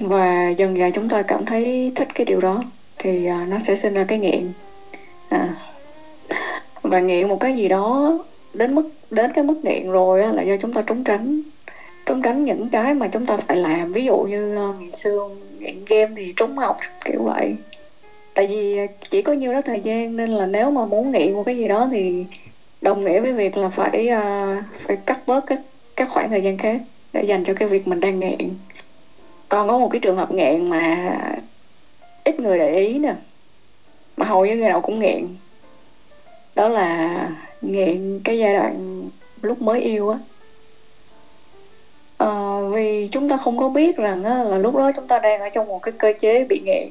và dần dà chúng ta cảm thấy thích cái điều đó. Thì à, nó sẽ sinh ra cái nghiện. À. và nghiện một cái gì đó đến mức đến cái mức nghiện rồi á, là do chúng ta trốn tránh. Trốn tránh những cái mà chúng ta phải làm. Ví dụ như ờ, ngày xưa nghiện game thì trốn học kiểu vậy. Tại vì chỉ có nhiêu đó thời gian nên là nếu mà muốn nghiện một cái gì đó thì đồng nghĩa với việc là phải uh, phải cắt bớt các các khoảng thời gian khác để dành cho cái việc mình đang nghiện còn có một cái trường hợp nghiện mà ít người để ý nè mà hầu như người nào cũng nghiện đó là nghiện cái giai đoạn lúc mới yêu á. À, vì chúng ta không có biết rằng á, là lúc đó chúng ta đang ở trong một cái cơ chế bị nghiện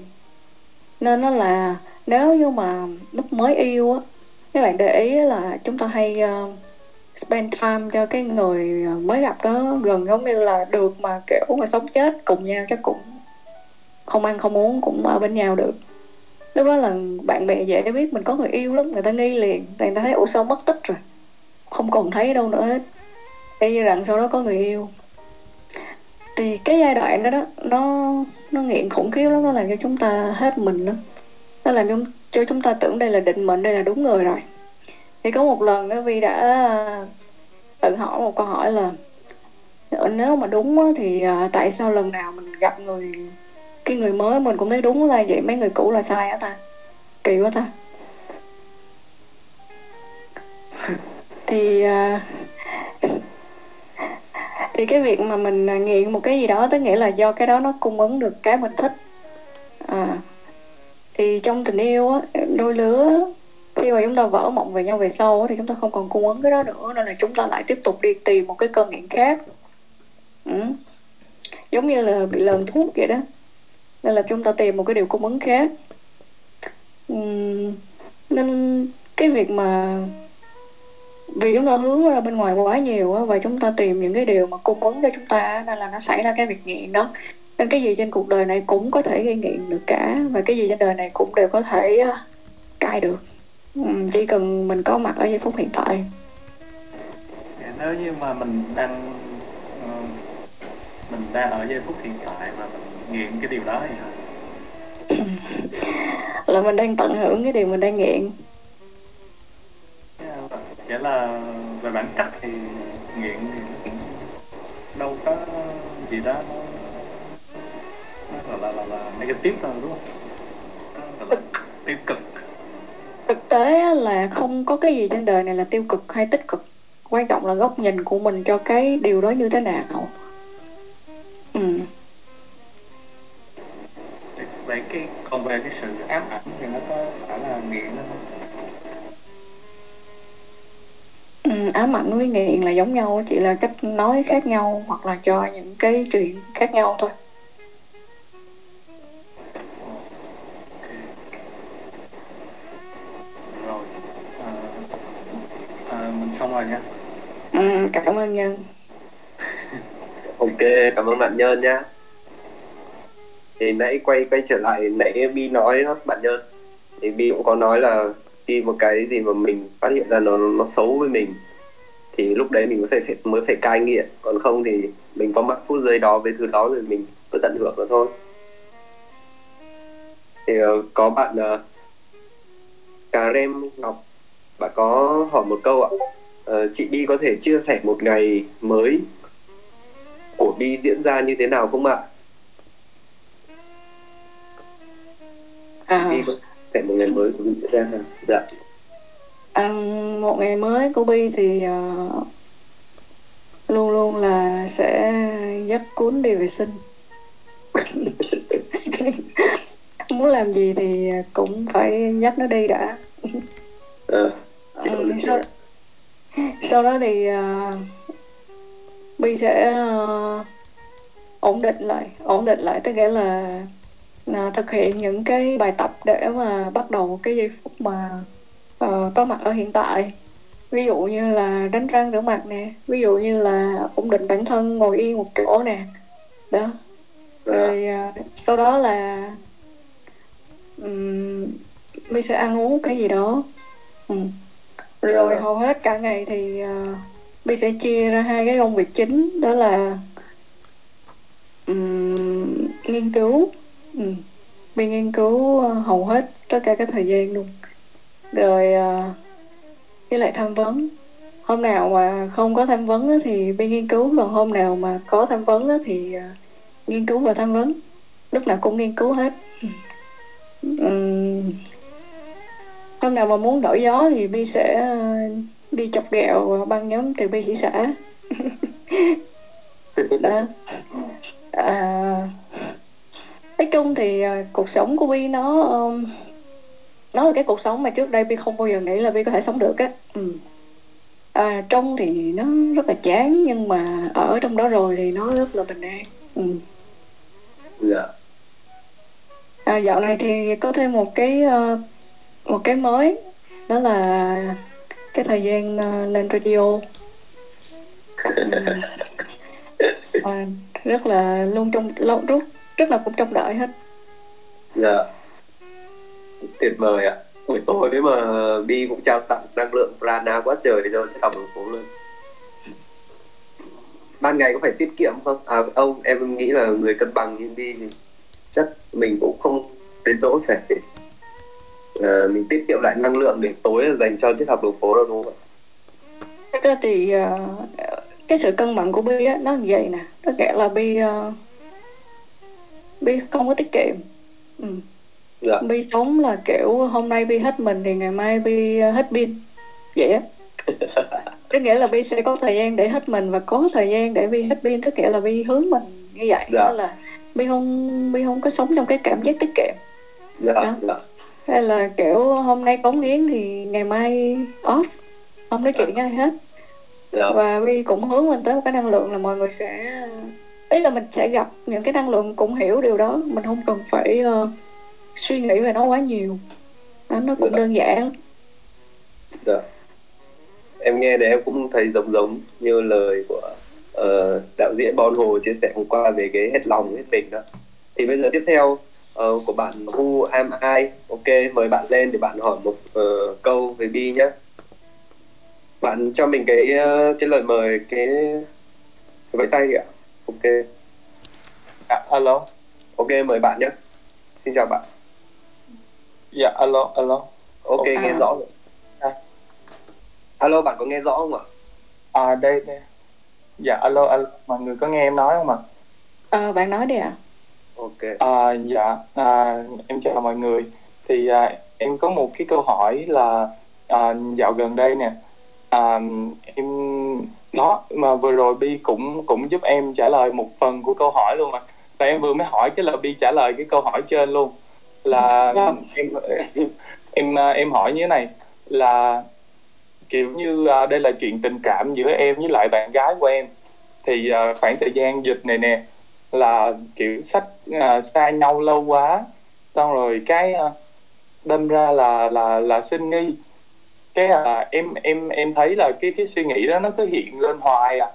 nên nó là nếu như mà lúc mới yêu á các bạn để ý là chúng ta hay uh, spend time cho cái người ờ, mới gặp đó gần giống như là được mà kiểu mà sống chết cùng nhau chắc cũng không ăn không uống cũng ở bên nhau được. Lúc đó là bạn bè dễ biết mình có người yêu lắm người ta nghi liền tại người ta thấy ủa sao mất tích rồi? Không còn thấy đâu nữa hết. Y như rằng sau đó có người yêu. Thì cái giai đoạn đó đó nó nó nghiện khủng khiếp lắm nó làm cho chúng ta hết mình lắm. Nó làm cho, cho chúng ta tưởng đây là định mệnh đây là đúng người rồi thì có một lần đó Vi đã à, tự hỏi một câu hỏi là ờ, nếu mà đúng thì à, tại sao lần nào mình gặp người cái người mới mình cũng thấy đúng là vậy? Mấy người cũ là sai á ta. Kỳ quá ta. Thì à, thì cái việc mà mình nghiện một cái gì đó tức nghĩa là do cái đó nó cung ứng được cái mình thích. À, thì trong tình yêu á đôi lứa khi mà chúng ta vỡ mộng về nhau về sau thì chúng ta không còn cung ứng cái đó nữa, nên là chúng ta lại tiếp tục đi tìm một cái cơn nghiện khác. Ừ. giống như là bị lờn thuốc vậy đó. Nên là chúng ta tìm một cái điều cung ứng khác. Ừ. nên cái việc mà vì chúng ta hướng ra bên ngoài quá nhiều á, và chúng ta tìm những cái điều mà cung ứng cho chúng ta nên là nó xảy ra cái việc nghiện đó. Nên cái gì trên cuộc đời này cũng có thể gây nghiện được cả, và cái gì trên đời này cũng đều có thể ờ, cai được chỉ cần mình có mặt ở giây phút hiện tại Dạ, nếu như mà mình đang ờ, mình đang ở giây phút hiện tại và mình nghiện cái điều đó thì là mình đang tận hưởng cái điều mình đang nghiện Dạ, Nghĩa là về bản chất thì nghiện thì đâu có gì đó nó, nó gọi là, là, là negative đâu đúng không? Nó gọi là tiêu cực. Thực tế là không có cái gì trên đời này là tiêu cực hay tích cực quan trọng là góc nhìn của mình cho cái điều đó như thế nào ừ. Vậy cái còn về cái sự ám ảnh thì nó có phải là nghiện đó không? Ừ, ám ảnh với nghiện là giống nhau chỉ là cách nói khác nhau hoặc là cho những cái chuyện khác nhau thôi xong rồi nha. ừ, cảm ơn nhân. Ok cảm ơn bạn nhân nhá. Thì nãy quay quay trở lại nãy bi nói đó bạn nhân. Thì bi cũng có nói là khi một cái gì mà mình phát hiện ra nó nó xấu với mình thì lúc đấy mình mới phải, phải mới phải cai nghiện. Còn không thì mình có mặt phút giây đó với thứ đó rồi mình cứ tận hưởng nó thôi. Thì ờ, có bạn uh, Karem Ngọc bạn có hỏi một câu ạ Ờ, chị Bi có thể chia sẻ một ngày mới của Bi diễn ra như thế nào không ạ? à, Bi có sẽ một ngày mới của Bi diễn ra nào? Dạ. à, một ngày mới của Bi thì ờ, luôn luôn là sẽ dắt cuốn đi vệ sinh muốn làm gì thì cũng phải dắt nó đi đã chị có Ừ, sau sau đó thì uh, Bi sẽ uh, ổn định lại ổn định lại tức nghĩa là uh, thực hiện những cái bài tập để mà bắt đầu cái giây phút mà uh, có mặt ở hiện tại. Ví dụ như là đánh răng rửa mặt nè ví dụ như là ổn định bản thân ngồi yên một chỗ nè đó. Rồi uh, sau đó là um, mi sẽ ăn uống cái gì đó. Ừ rồi Dạ. hầu hết cả ngày thì uh, mi sẽ chia ra hai cái công việc chính đó là ừm, nghiên cứu. Ừ. mi nghiên cứu ờ, hầu hết tất cả các thời gian luôn. Rồi ờ, với lại tham vấn. Hôm nào mà không có tham vấn thì bi nghiên cứu còn hôm nào mà có tham vấn thì ờ, nghiên cứu và tham vấn. Lúc nào cũng nghiên cứu hết. Ừm, hôm nào mà muốn đổi gió thì bi sẽ ờ, đi chọc ghẹo băng nhóm từ bi thị xã đó à, nói chung thì à, cuộc sống của bi nó um, nó là cái cuộc sống mà trước đây bi không bao giờ nghĩ là bi có thể sống được á ừ. à, trong thì nó rất là chán nhưng mà ở trong đó rồi thì nó rất là bình an ừ. Dạ. À, dạo này thì có thêm một cái ờ, một cái mới đó là cái thời gian ờ, lên radio. À, rất là luôn trong lâu rất rất là cũng trông đợi hết Dạ. Tuyệt vời ạ. Buổi tối với mà Bi cũng trao tặng năng lượng prana quá trời để cho chiếc học đường phố luôn. Ban ngày có phải tiết kiệm không? À ông em nghĩ là người cân bằng như Bi thì chắc mình cũng không đến nỗi phải à, mình tiết kiệm lại năng lượng để tối là dành cho chiếc học đường phố đâu đúng không ạ? Thật ra thì ờ, cái sự cân bằng của Bi á nó như vậy nè tức nghĩa là Bi ờ, Bi không có tiết kiệm ừ. Dạ. Bi sống là kiểu hôm nay Bi hết mình thì ngày mai Bi hết pin vậy á tức nghĩa là Bi sẽ có thời gian để hết mình và có thời gian để Bi hết pin tức nghĩa là Bi hướng mình như vậy Dạ. đó là Bi không Bi không có sống trong cái cảm giác tiết kiệm Dạ. Đó. Dạ. Hay là kiểu hôm nay cống hiến thì ngày mai off không nói chuyện với ai hết Dạ. và Vi cũng hướng mình tới một cái năng lượng là mọi người sẽ ý là mình sẽ gặp những cái năng lượng cũng hiểu điều đó mình không cần phải ờ, suy nghĩ về nó quá nhiều nó nó cũng Dạ. đơn giản Dạ. Em nghe thì em cũng thấy giống giống như lời của ờ, đạo diễn Bon Hồ chia sẻ hôm qua về cái hết lòng hết mình đó. Thì bây giờ tiếp theo ờ, của bạn Who am I? Ok, mời bạn lên để bạn hỏi một ờ, câu với Bi nhé. Bạn cho mình cái ờ, cái lời mời cái cái vẫy tay đi ạ. Ok, Dạ, alo. ok mời bạn nhé. Xin chào bạn. Dạ, alo, alo. Ok, À. nghe rõ rồi. À. Alo, bạn có nghe rõ không ạ? À, đây, đây. Dạ, alo, alo. Mọi người có nghe em nói không ạ? Ờ, bạn nói đi ạ Ok. À, dạ, à, em chào mọi người. Thì à, em có một cái câu hỏi là à, dạo gần đây nè, à, em đó mà vừa rồi Bi cũng cũng giúp em trả lời một phần của câu hỏi luôn mà. Và em vừa mới hỏi cái là Bi trả lời cái câu hỏi trên luôn. Là Vâng. em em à, em hỏi như thế này là kiểu như à, đây là chuyện tình cảm giữa em với lại bạn gái của em thì à, khoảng thời gian dịch này nè là kiểu sách à, xa nhau lâu quá. Xong rồi cái à, đâm ra là là là sinh nghi. Cái à, em em em thấy là cái cái suy nghĩ đó nó cứ hiện lên hoài à.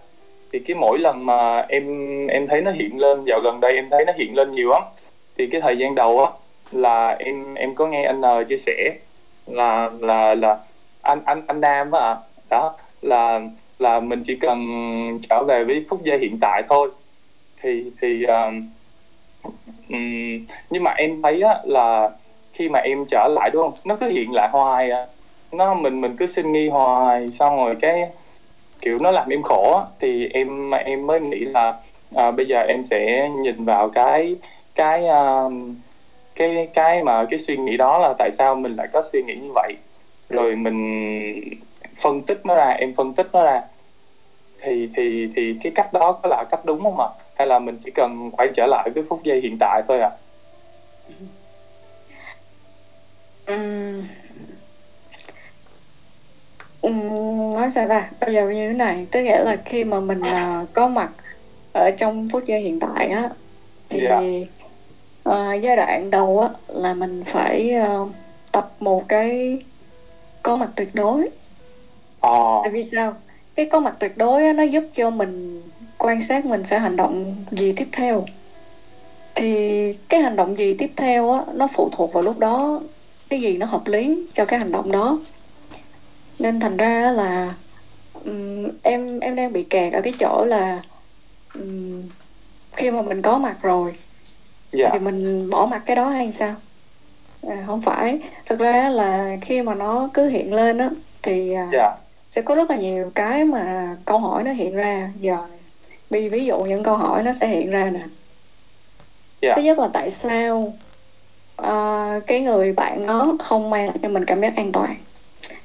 Thì cái mỗi lần mà em em thấy nó hiện lên dạo gần đây em thấy nó hiện lên nhiều lắm. Thì cái thời gian đầu á là em em có nghe anh N chia sẻ là là là anh anh anh Nam á à. đó là là mình chỉ cần trở về với phút giây hiện tại thôi thì thì um, nhưng mà em thấy á là khi mà em trở lại đúng không? Nó cứ hiện lại hoài à. Nó mình mình cứ sinh nghi hoài xong rồi cái kiểu nó làm em khổ á, thì em em mới nghĩ là à, bây giờ em sẽ nhìn vào cái cái um, cái cái mà cái suy nghĩ đó là tại sao mình lại có suy nghĩ như vậy. Rồi mình phân tích nó ra em phân tích nó ra. Thì thì thì cái cách đó có là cách đúng không ạ? Hay là mình chỉ cần quay trở lại với phút giây hiện tại thôi à Ừm. Ừm, nói sao ta? Bây giờ như thế này tức nghĩa là khi mà mình à, có mặt ở trong phút giây hiện tại á thì Dạ. à, giai đoạn đầu á là mình phải à, tập một cái có mặt tuyệt đối. Ờ. Tại vì sao? Cái có mặt tuyệt đối á, nó giúp cho mình quan sát mình sẽ hành động gì tiếp theo. Thì cái hành động gì tiếp theo á nó phụ thuộc vào lúc đó cái gì nó hợp lý cho cái hành động đó. Nên thành ra là ừm, em em đang bị kẹt ở cái chỗ là ừm, khi mà mình có mặt rồi dạ. thì mình bỏ mặt cái đó hay sao? À, không phải. Thực ra là khi mà nó cứ hiện lên á thì à, dạ. sẽ có rất là nhiều cái mà câu hỏi nó hiện ra giờ ví ví dụ những câu hỏi nó sẽ hiện ra nè. Dạ. thứ nhất là tại sao ờ, cái người bạn đó không mang cho mình cảm giác an toàn?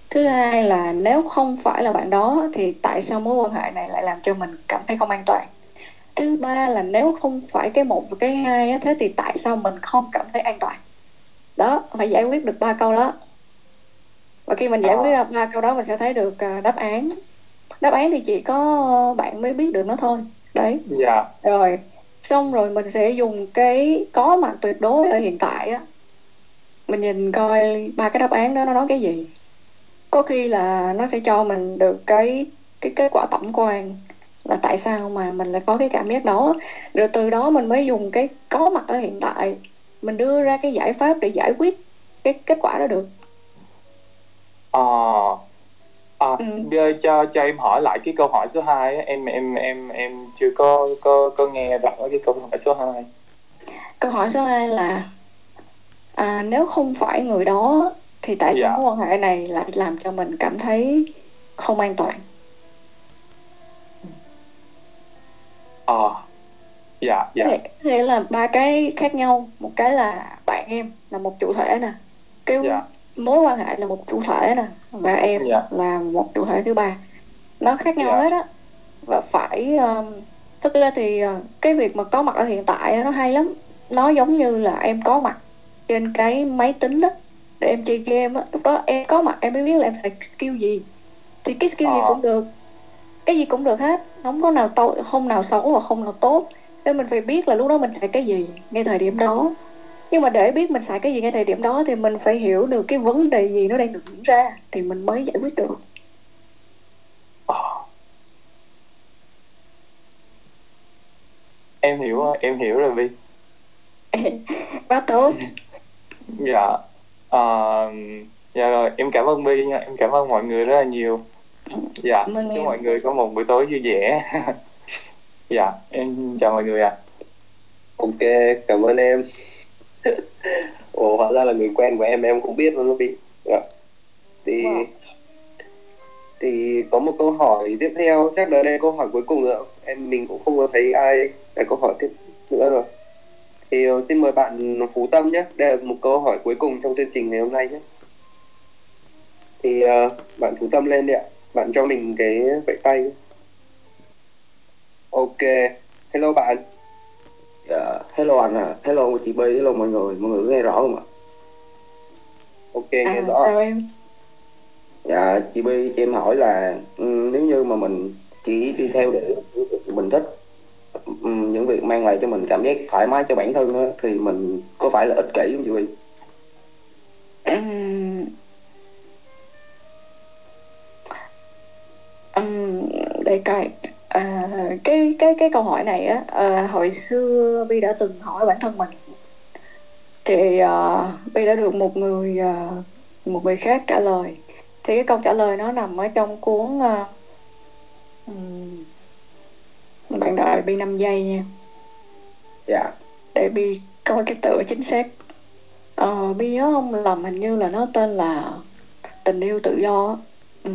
Thứ hai là nếu không phải là bạn đó thì tại sao mối quan hệ này lại làm cho mình cảm thấy không an toàn? Thứ ba là nếu không phải cái một và cái hai á, thế thì tại sao mình không cảm thấy an toàn? Đó phải giải quyết được ba câu đó. Và khi mình giải À. quyết ra ba câu đó mình sẽ thấy được à, đáp án đáp án thì chỉ có bạn mới biết được nó thôi. Đấy. Dạ. Rồi xong rồi mình sẽ dùng cái có mặt tuyệt đối ở hiện tại á. Mình nhìn coi ba cái đáp án đó nó nói cái gì. Có khi là nó sẽ cho mình được cái cái kết quả tổng quan là tại sao mà mình lại có cái cảm giác đó. Rồi từ đó mình mới dùng cái có mặt ở hiện tại. Mình đưa ra cái giải pháp để giải quyết cái kết quả đó được. Ờ. à, Ừ. đưa cho cho em hỏi lại cái câu hỏi số 2 em em em em chưa có có có nghe rõ cái câu hỏi số 2 câu hỏi số 2 là à, nếu không phải người đó thì tại sao Dạ. mối quan hệ này lại làm cho mình cảm thấy không an toàn? Ờ dạ dạ. Nghĩa, nghĩa là ba cái khác nhau một cái là bạn em là một chủ thể nè. Cái dạ mối quan hệ là một chủ thể nè và em Dạ. là một chủ thể thứ ba. Nó khác nhau Dạ. hết á. Và phải um, thực ra thì uh, cái việc mà có mặt ở hiện tại nó hay lắm. Nó giống như là em có mặt trên cái máy tính đó để em chơi game á. Lúc đó em có mặt em mới biết là em xài skill gì. Thì cái skill gì Ờ. cũng được. Cái gì cũng được hết. Không có nào tốt không nào xấu và không nào tốt. Nên mình phải biết là lúc đó mình xài cái gì ngay thời điểm đó nhưng mà để biết mình xài cái gì ngay thời điểm đó thì mình phải hiểu được cái vấn đề gì nó đang được diễn ra thì mình mới giải quyết được. Em hiểu em hiểu rồi Vi quá tốt. Dạ à, dạ rồi em cảm ơn Vi nha em cảm ơn mọi người rất là nhiều. Dạ Cảm ơn chúc em. mọi người có một buổi tối vui vẻ. Dạ em chào mọi người ạ. Ok cảm ơn em ồ hóa ra là người quen của em em cũng biết luôn bị dạ. thì Wow. thì có một câu hỏi tiếp theo chắc là đây câu hỏi cuối cùng nữa em mình cũng không có thấy ai đặt câu hỏi tiếp nữa rồi. Thì ờ, xin mời bạn Phú Tâm nhé đây là một câu hỏi cuối cùng trong chương trình ngày hôm nay nhé. Thì ờ, bạn Phú Tâm lên đi ạ. Bạn cho mình cái vẫy tay ok. Hello bạn Dạ, hello anh à, hello chị Bi, hello mọi người, mọi người có nghe rõ không ạ? ok nghe à, rõ chào em Dạ, chị Bi cho em hỏi là ừm, nếu như mà mình chỉ đi theo để mình thích ừm, những việc mang lại cho mình cảm giác thoải mái cho bản thân á, thì mình có phải là ích kỷ không chị Bi? Ừm. Ừm, để coi à, cái cái cái câu hỏi này á à, hồi xưa Vi đã từng hỏi bản thân mình. Thì à, Vi đã được một người à, một người khác trả lời. Thì cái câu trả lời nó nằm ở trong cuốn à, bạn đợi Bi 5 giây nha. Dạ, để Bi coi cái tựa chính xác. Ờ, Bi nhớ không lầm hình như là nó tên là tình yêu tự do ừ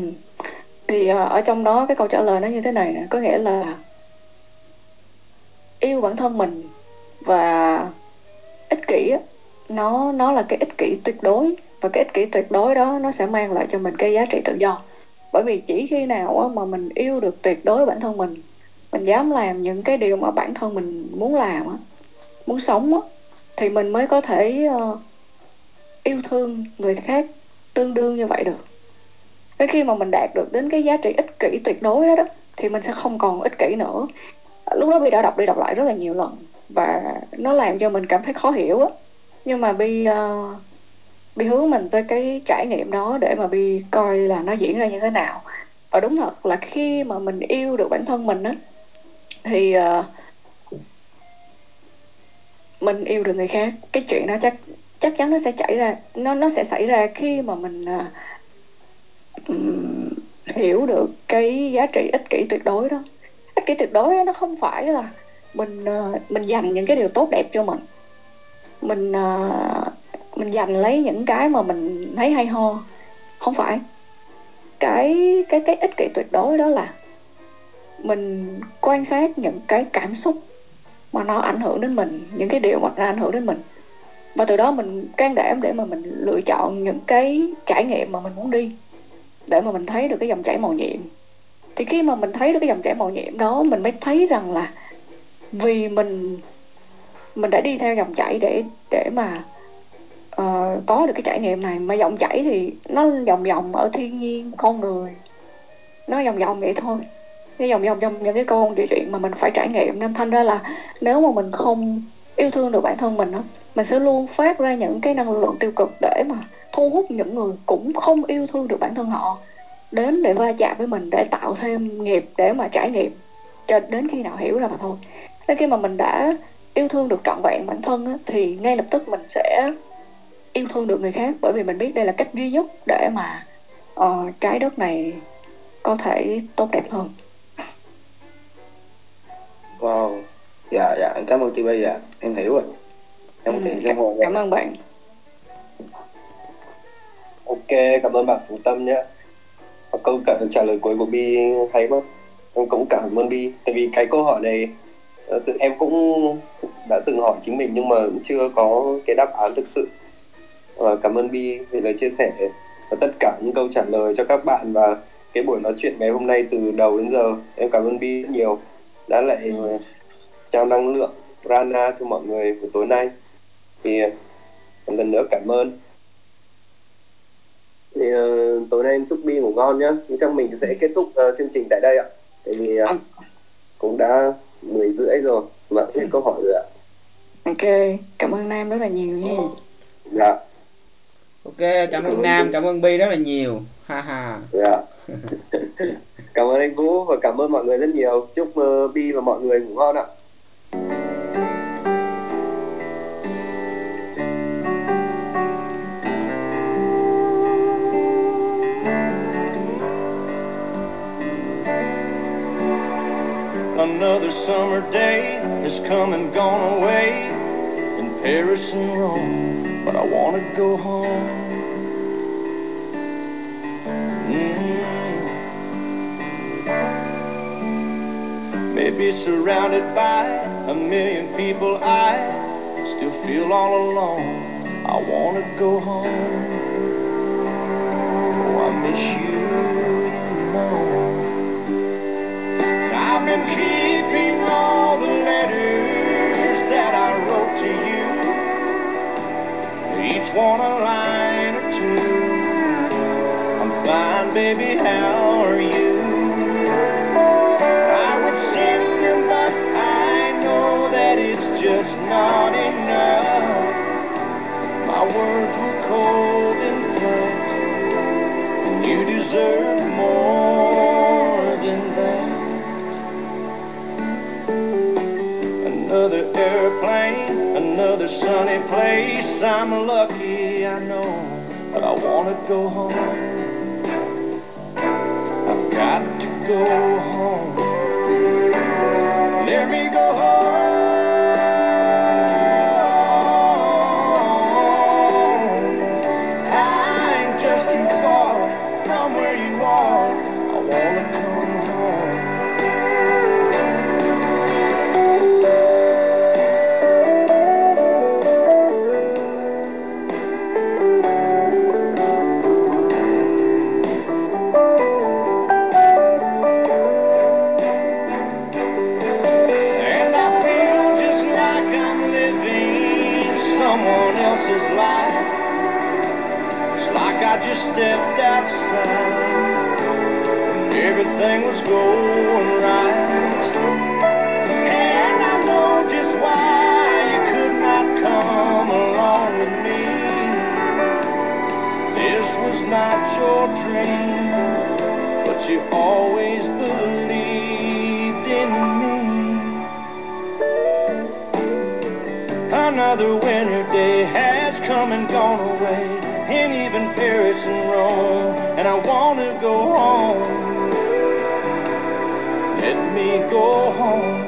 thì ờ, ở trong đó cái câu trả lời nó như thế này nè có nghĩa là yêu bản thân mình và ích kỷ á, nó nó là cái ích kỷ tuyệt đối và cái ích kỷ tuyệt đối đó nó sẽ mang lại cho mình cái giá trị tự do. Bởi vì chỉ khi nào mà mình yêu được tuyệt đối bản thân mình mình dám làm những cái điều mà bản thân mình muốn làm á muốn sống á thì mình mới có thể ờ, yêu thương người khác tương đương như vậy được đến khi mà mình đạt được đến cái giá trị ích kỷ tuyệt đối đó, đó thì mình sẽ không còn ích kỷ nữa. À, lúc đó Bi đã đọc đi đọc lại rất là nhiều lần và nó làm cho mình cảm thấy khó hiểu á. Nhưng mà Bi uh, Bi hướng mình tới cái trải nghiệm đó để mà Bi coi là nó diễn ra như thế nào. Và đúng thật là khi mà mình yêu được bản thân mình á thì uh, mình yêu được người khác cái chuyện đó chắc chắc chắn nó sẽ xảy ra nó nó sẽ xảy ra khi mà mình uh, hiểu được cái giá trị ích kỷ tuyệt đối đó. Ích kỷ tuyệt đối nó không phải là mình ờ, mình dành những cái điều tốt đẹp cho mình. Mình ờ, mình dành lấy những cái mà mình thấy hay ho. Không phải. Cái cái cái ích kỷ tuyệt đối đó là mình quan sát những cái cảm xúc mà nó ảnh hưởng đến mình, những cái điều mà nó ảnh hưởng đến mình. Và từ đó mình can đảm để mà mình lựa chọn những cái trải nghiệm mà mình muốn đi để mà mình thấy được cái dòng chảy màu nhiệm. Thì khi mà mình thấy được cái dòng chảy màu nhiệm đó mình mới thấy rằng là vì mình mình đã đi theo dòng chảy để để mà uh, có được cái trải nghiệm này. Mà dòng chảy thì nó vòng vòng ở thiên nhiên con người. Nó vòng vòng vậy thôi. Cái vòng vòng trong những cái câu địa chuyện mà mình phải trải nghiệm. Nên thành ra là nếu mà mình không yêu thương được bản thân mình đó, mình sẽ luôn phát ra những cái năng lượng tiêu cực để mà thu hút những người cũng không yêu thương được bản thân họ đến để va chạm với mình để tạo thêm nghiệp để mà trải nghiệm. Cho đến khi nào hiểu ra mà thôi. Nên khi mà mình đã yêu thương được trọn vẹn bản thân á, thì ngay lập tức mình sẽ yêu thương được người khác bởi vì mình biết đây là cách duy nhất để mà ờ, trái đất này có thể tốt đẹp hơn. Wow, dạ, dạ, cảm ơn chị Bi ạ, em hiểu rồi. Em Ừ, cảm, cảm ơn bạn ok, cảm ơn bạn Phú Tâm nhé. Câu cả trả lời cuối của Bi hay quá. Em cũng cảm ơn Bi. Tại vì cái câu hỏi này ờ, sự em cũng đã từng hỏi chính mình nhưng mà cũng chưa có cái đáp án thực sự. Và cảm ơn Bi vì lời chia sẻ và tất cả những câu trả lời cho các bạn và cái buổi nói chuyện ngày hôm nay từ đầu đến giờ. Em cảm ơn Bi rất nhiều. Đã lại trao năng lượng, Rana cho mọi người của tối nay. Thì ờ, một lần nữa cảm ơn thì ờ, tối nay em chúc Bi ngủ ngon nhá chắc mình sẽ kết thúc ờ, chương trình tại đây ạ tại vì Ừ. cũng đã 10 rưỡi rồi Vâng, hết câu hỏi rồi ạ. ok cảm ơn nam rất là nhiều nha Dạ, ok cảm ơn nam cảm ơn bi rất là nhiều ha ha dạ. cảm ơn anh Vũ và cảm ơn mọi người rất nhiều. Chúc uh, Bi và mọi người ngủ ngon ạ. Another summer day has come and gone away in Paris and Rome, but I want to go home. Mm. Maybe surrounded by a million people, I still feel all alone. I want to go home. Oh, I miss you, you know. Been keeping all the letters that I wrote to you. Each one a line or two. I'm fine, baby, how are you? I would sing them, but I know that it's just not enough. My words were cold and flat, and you deserve sunny place. I'm lucky, I know, but I wanna go home. I've got to go home. Even Paris and Rome, and I wanna go home. Let me go home.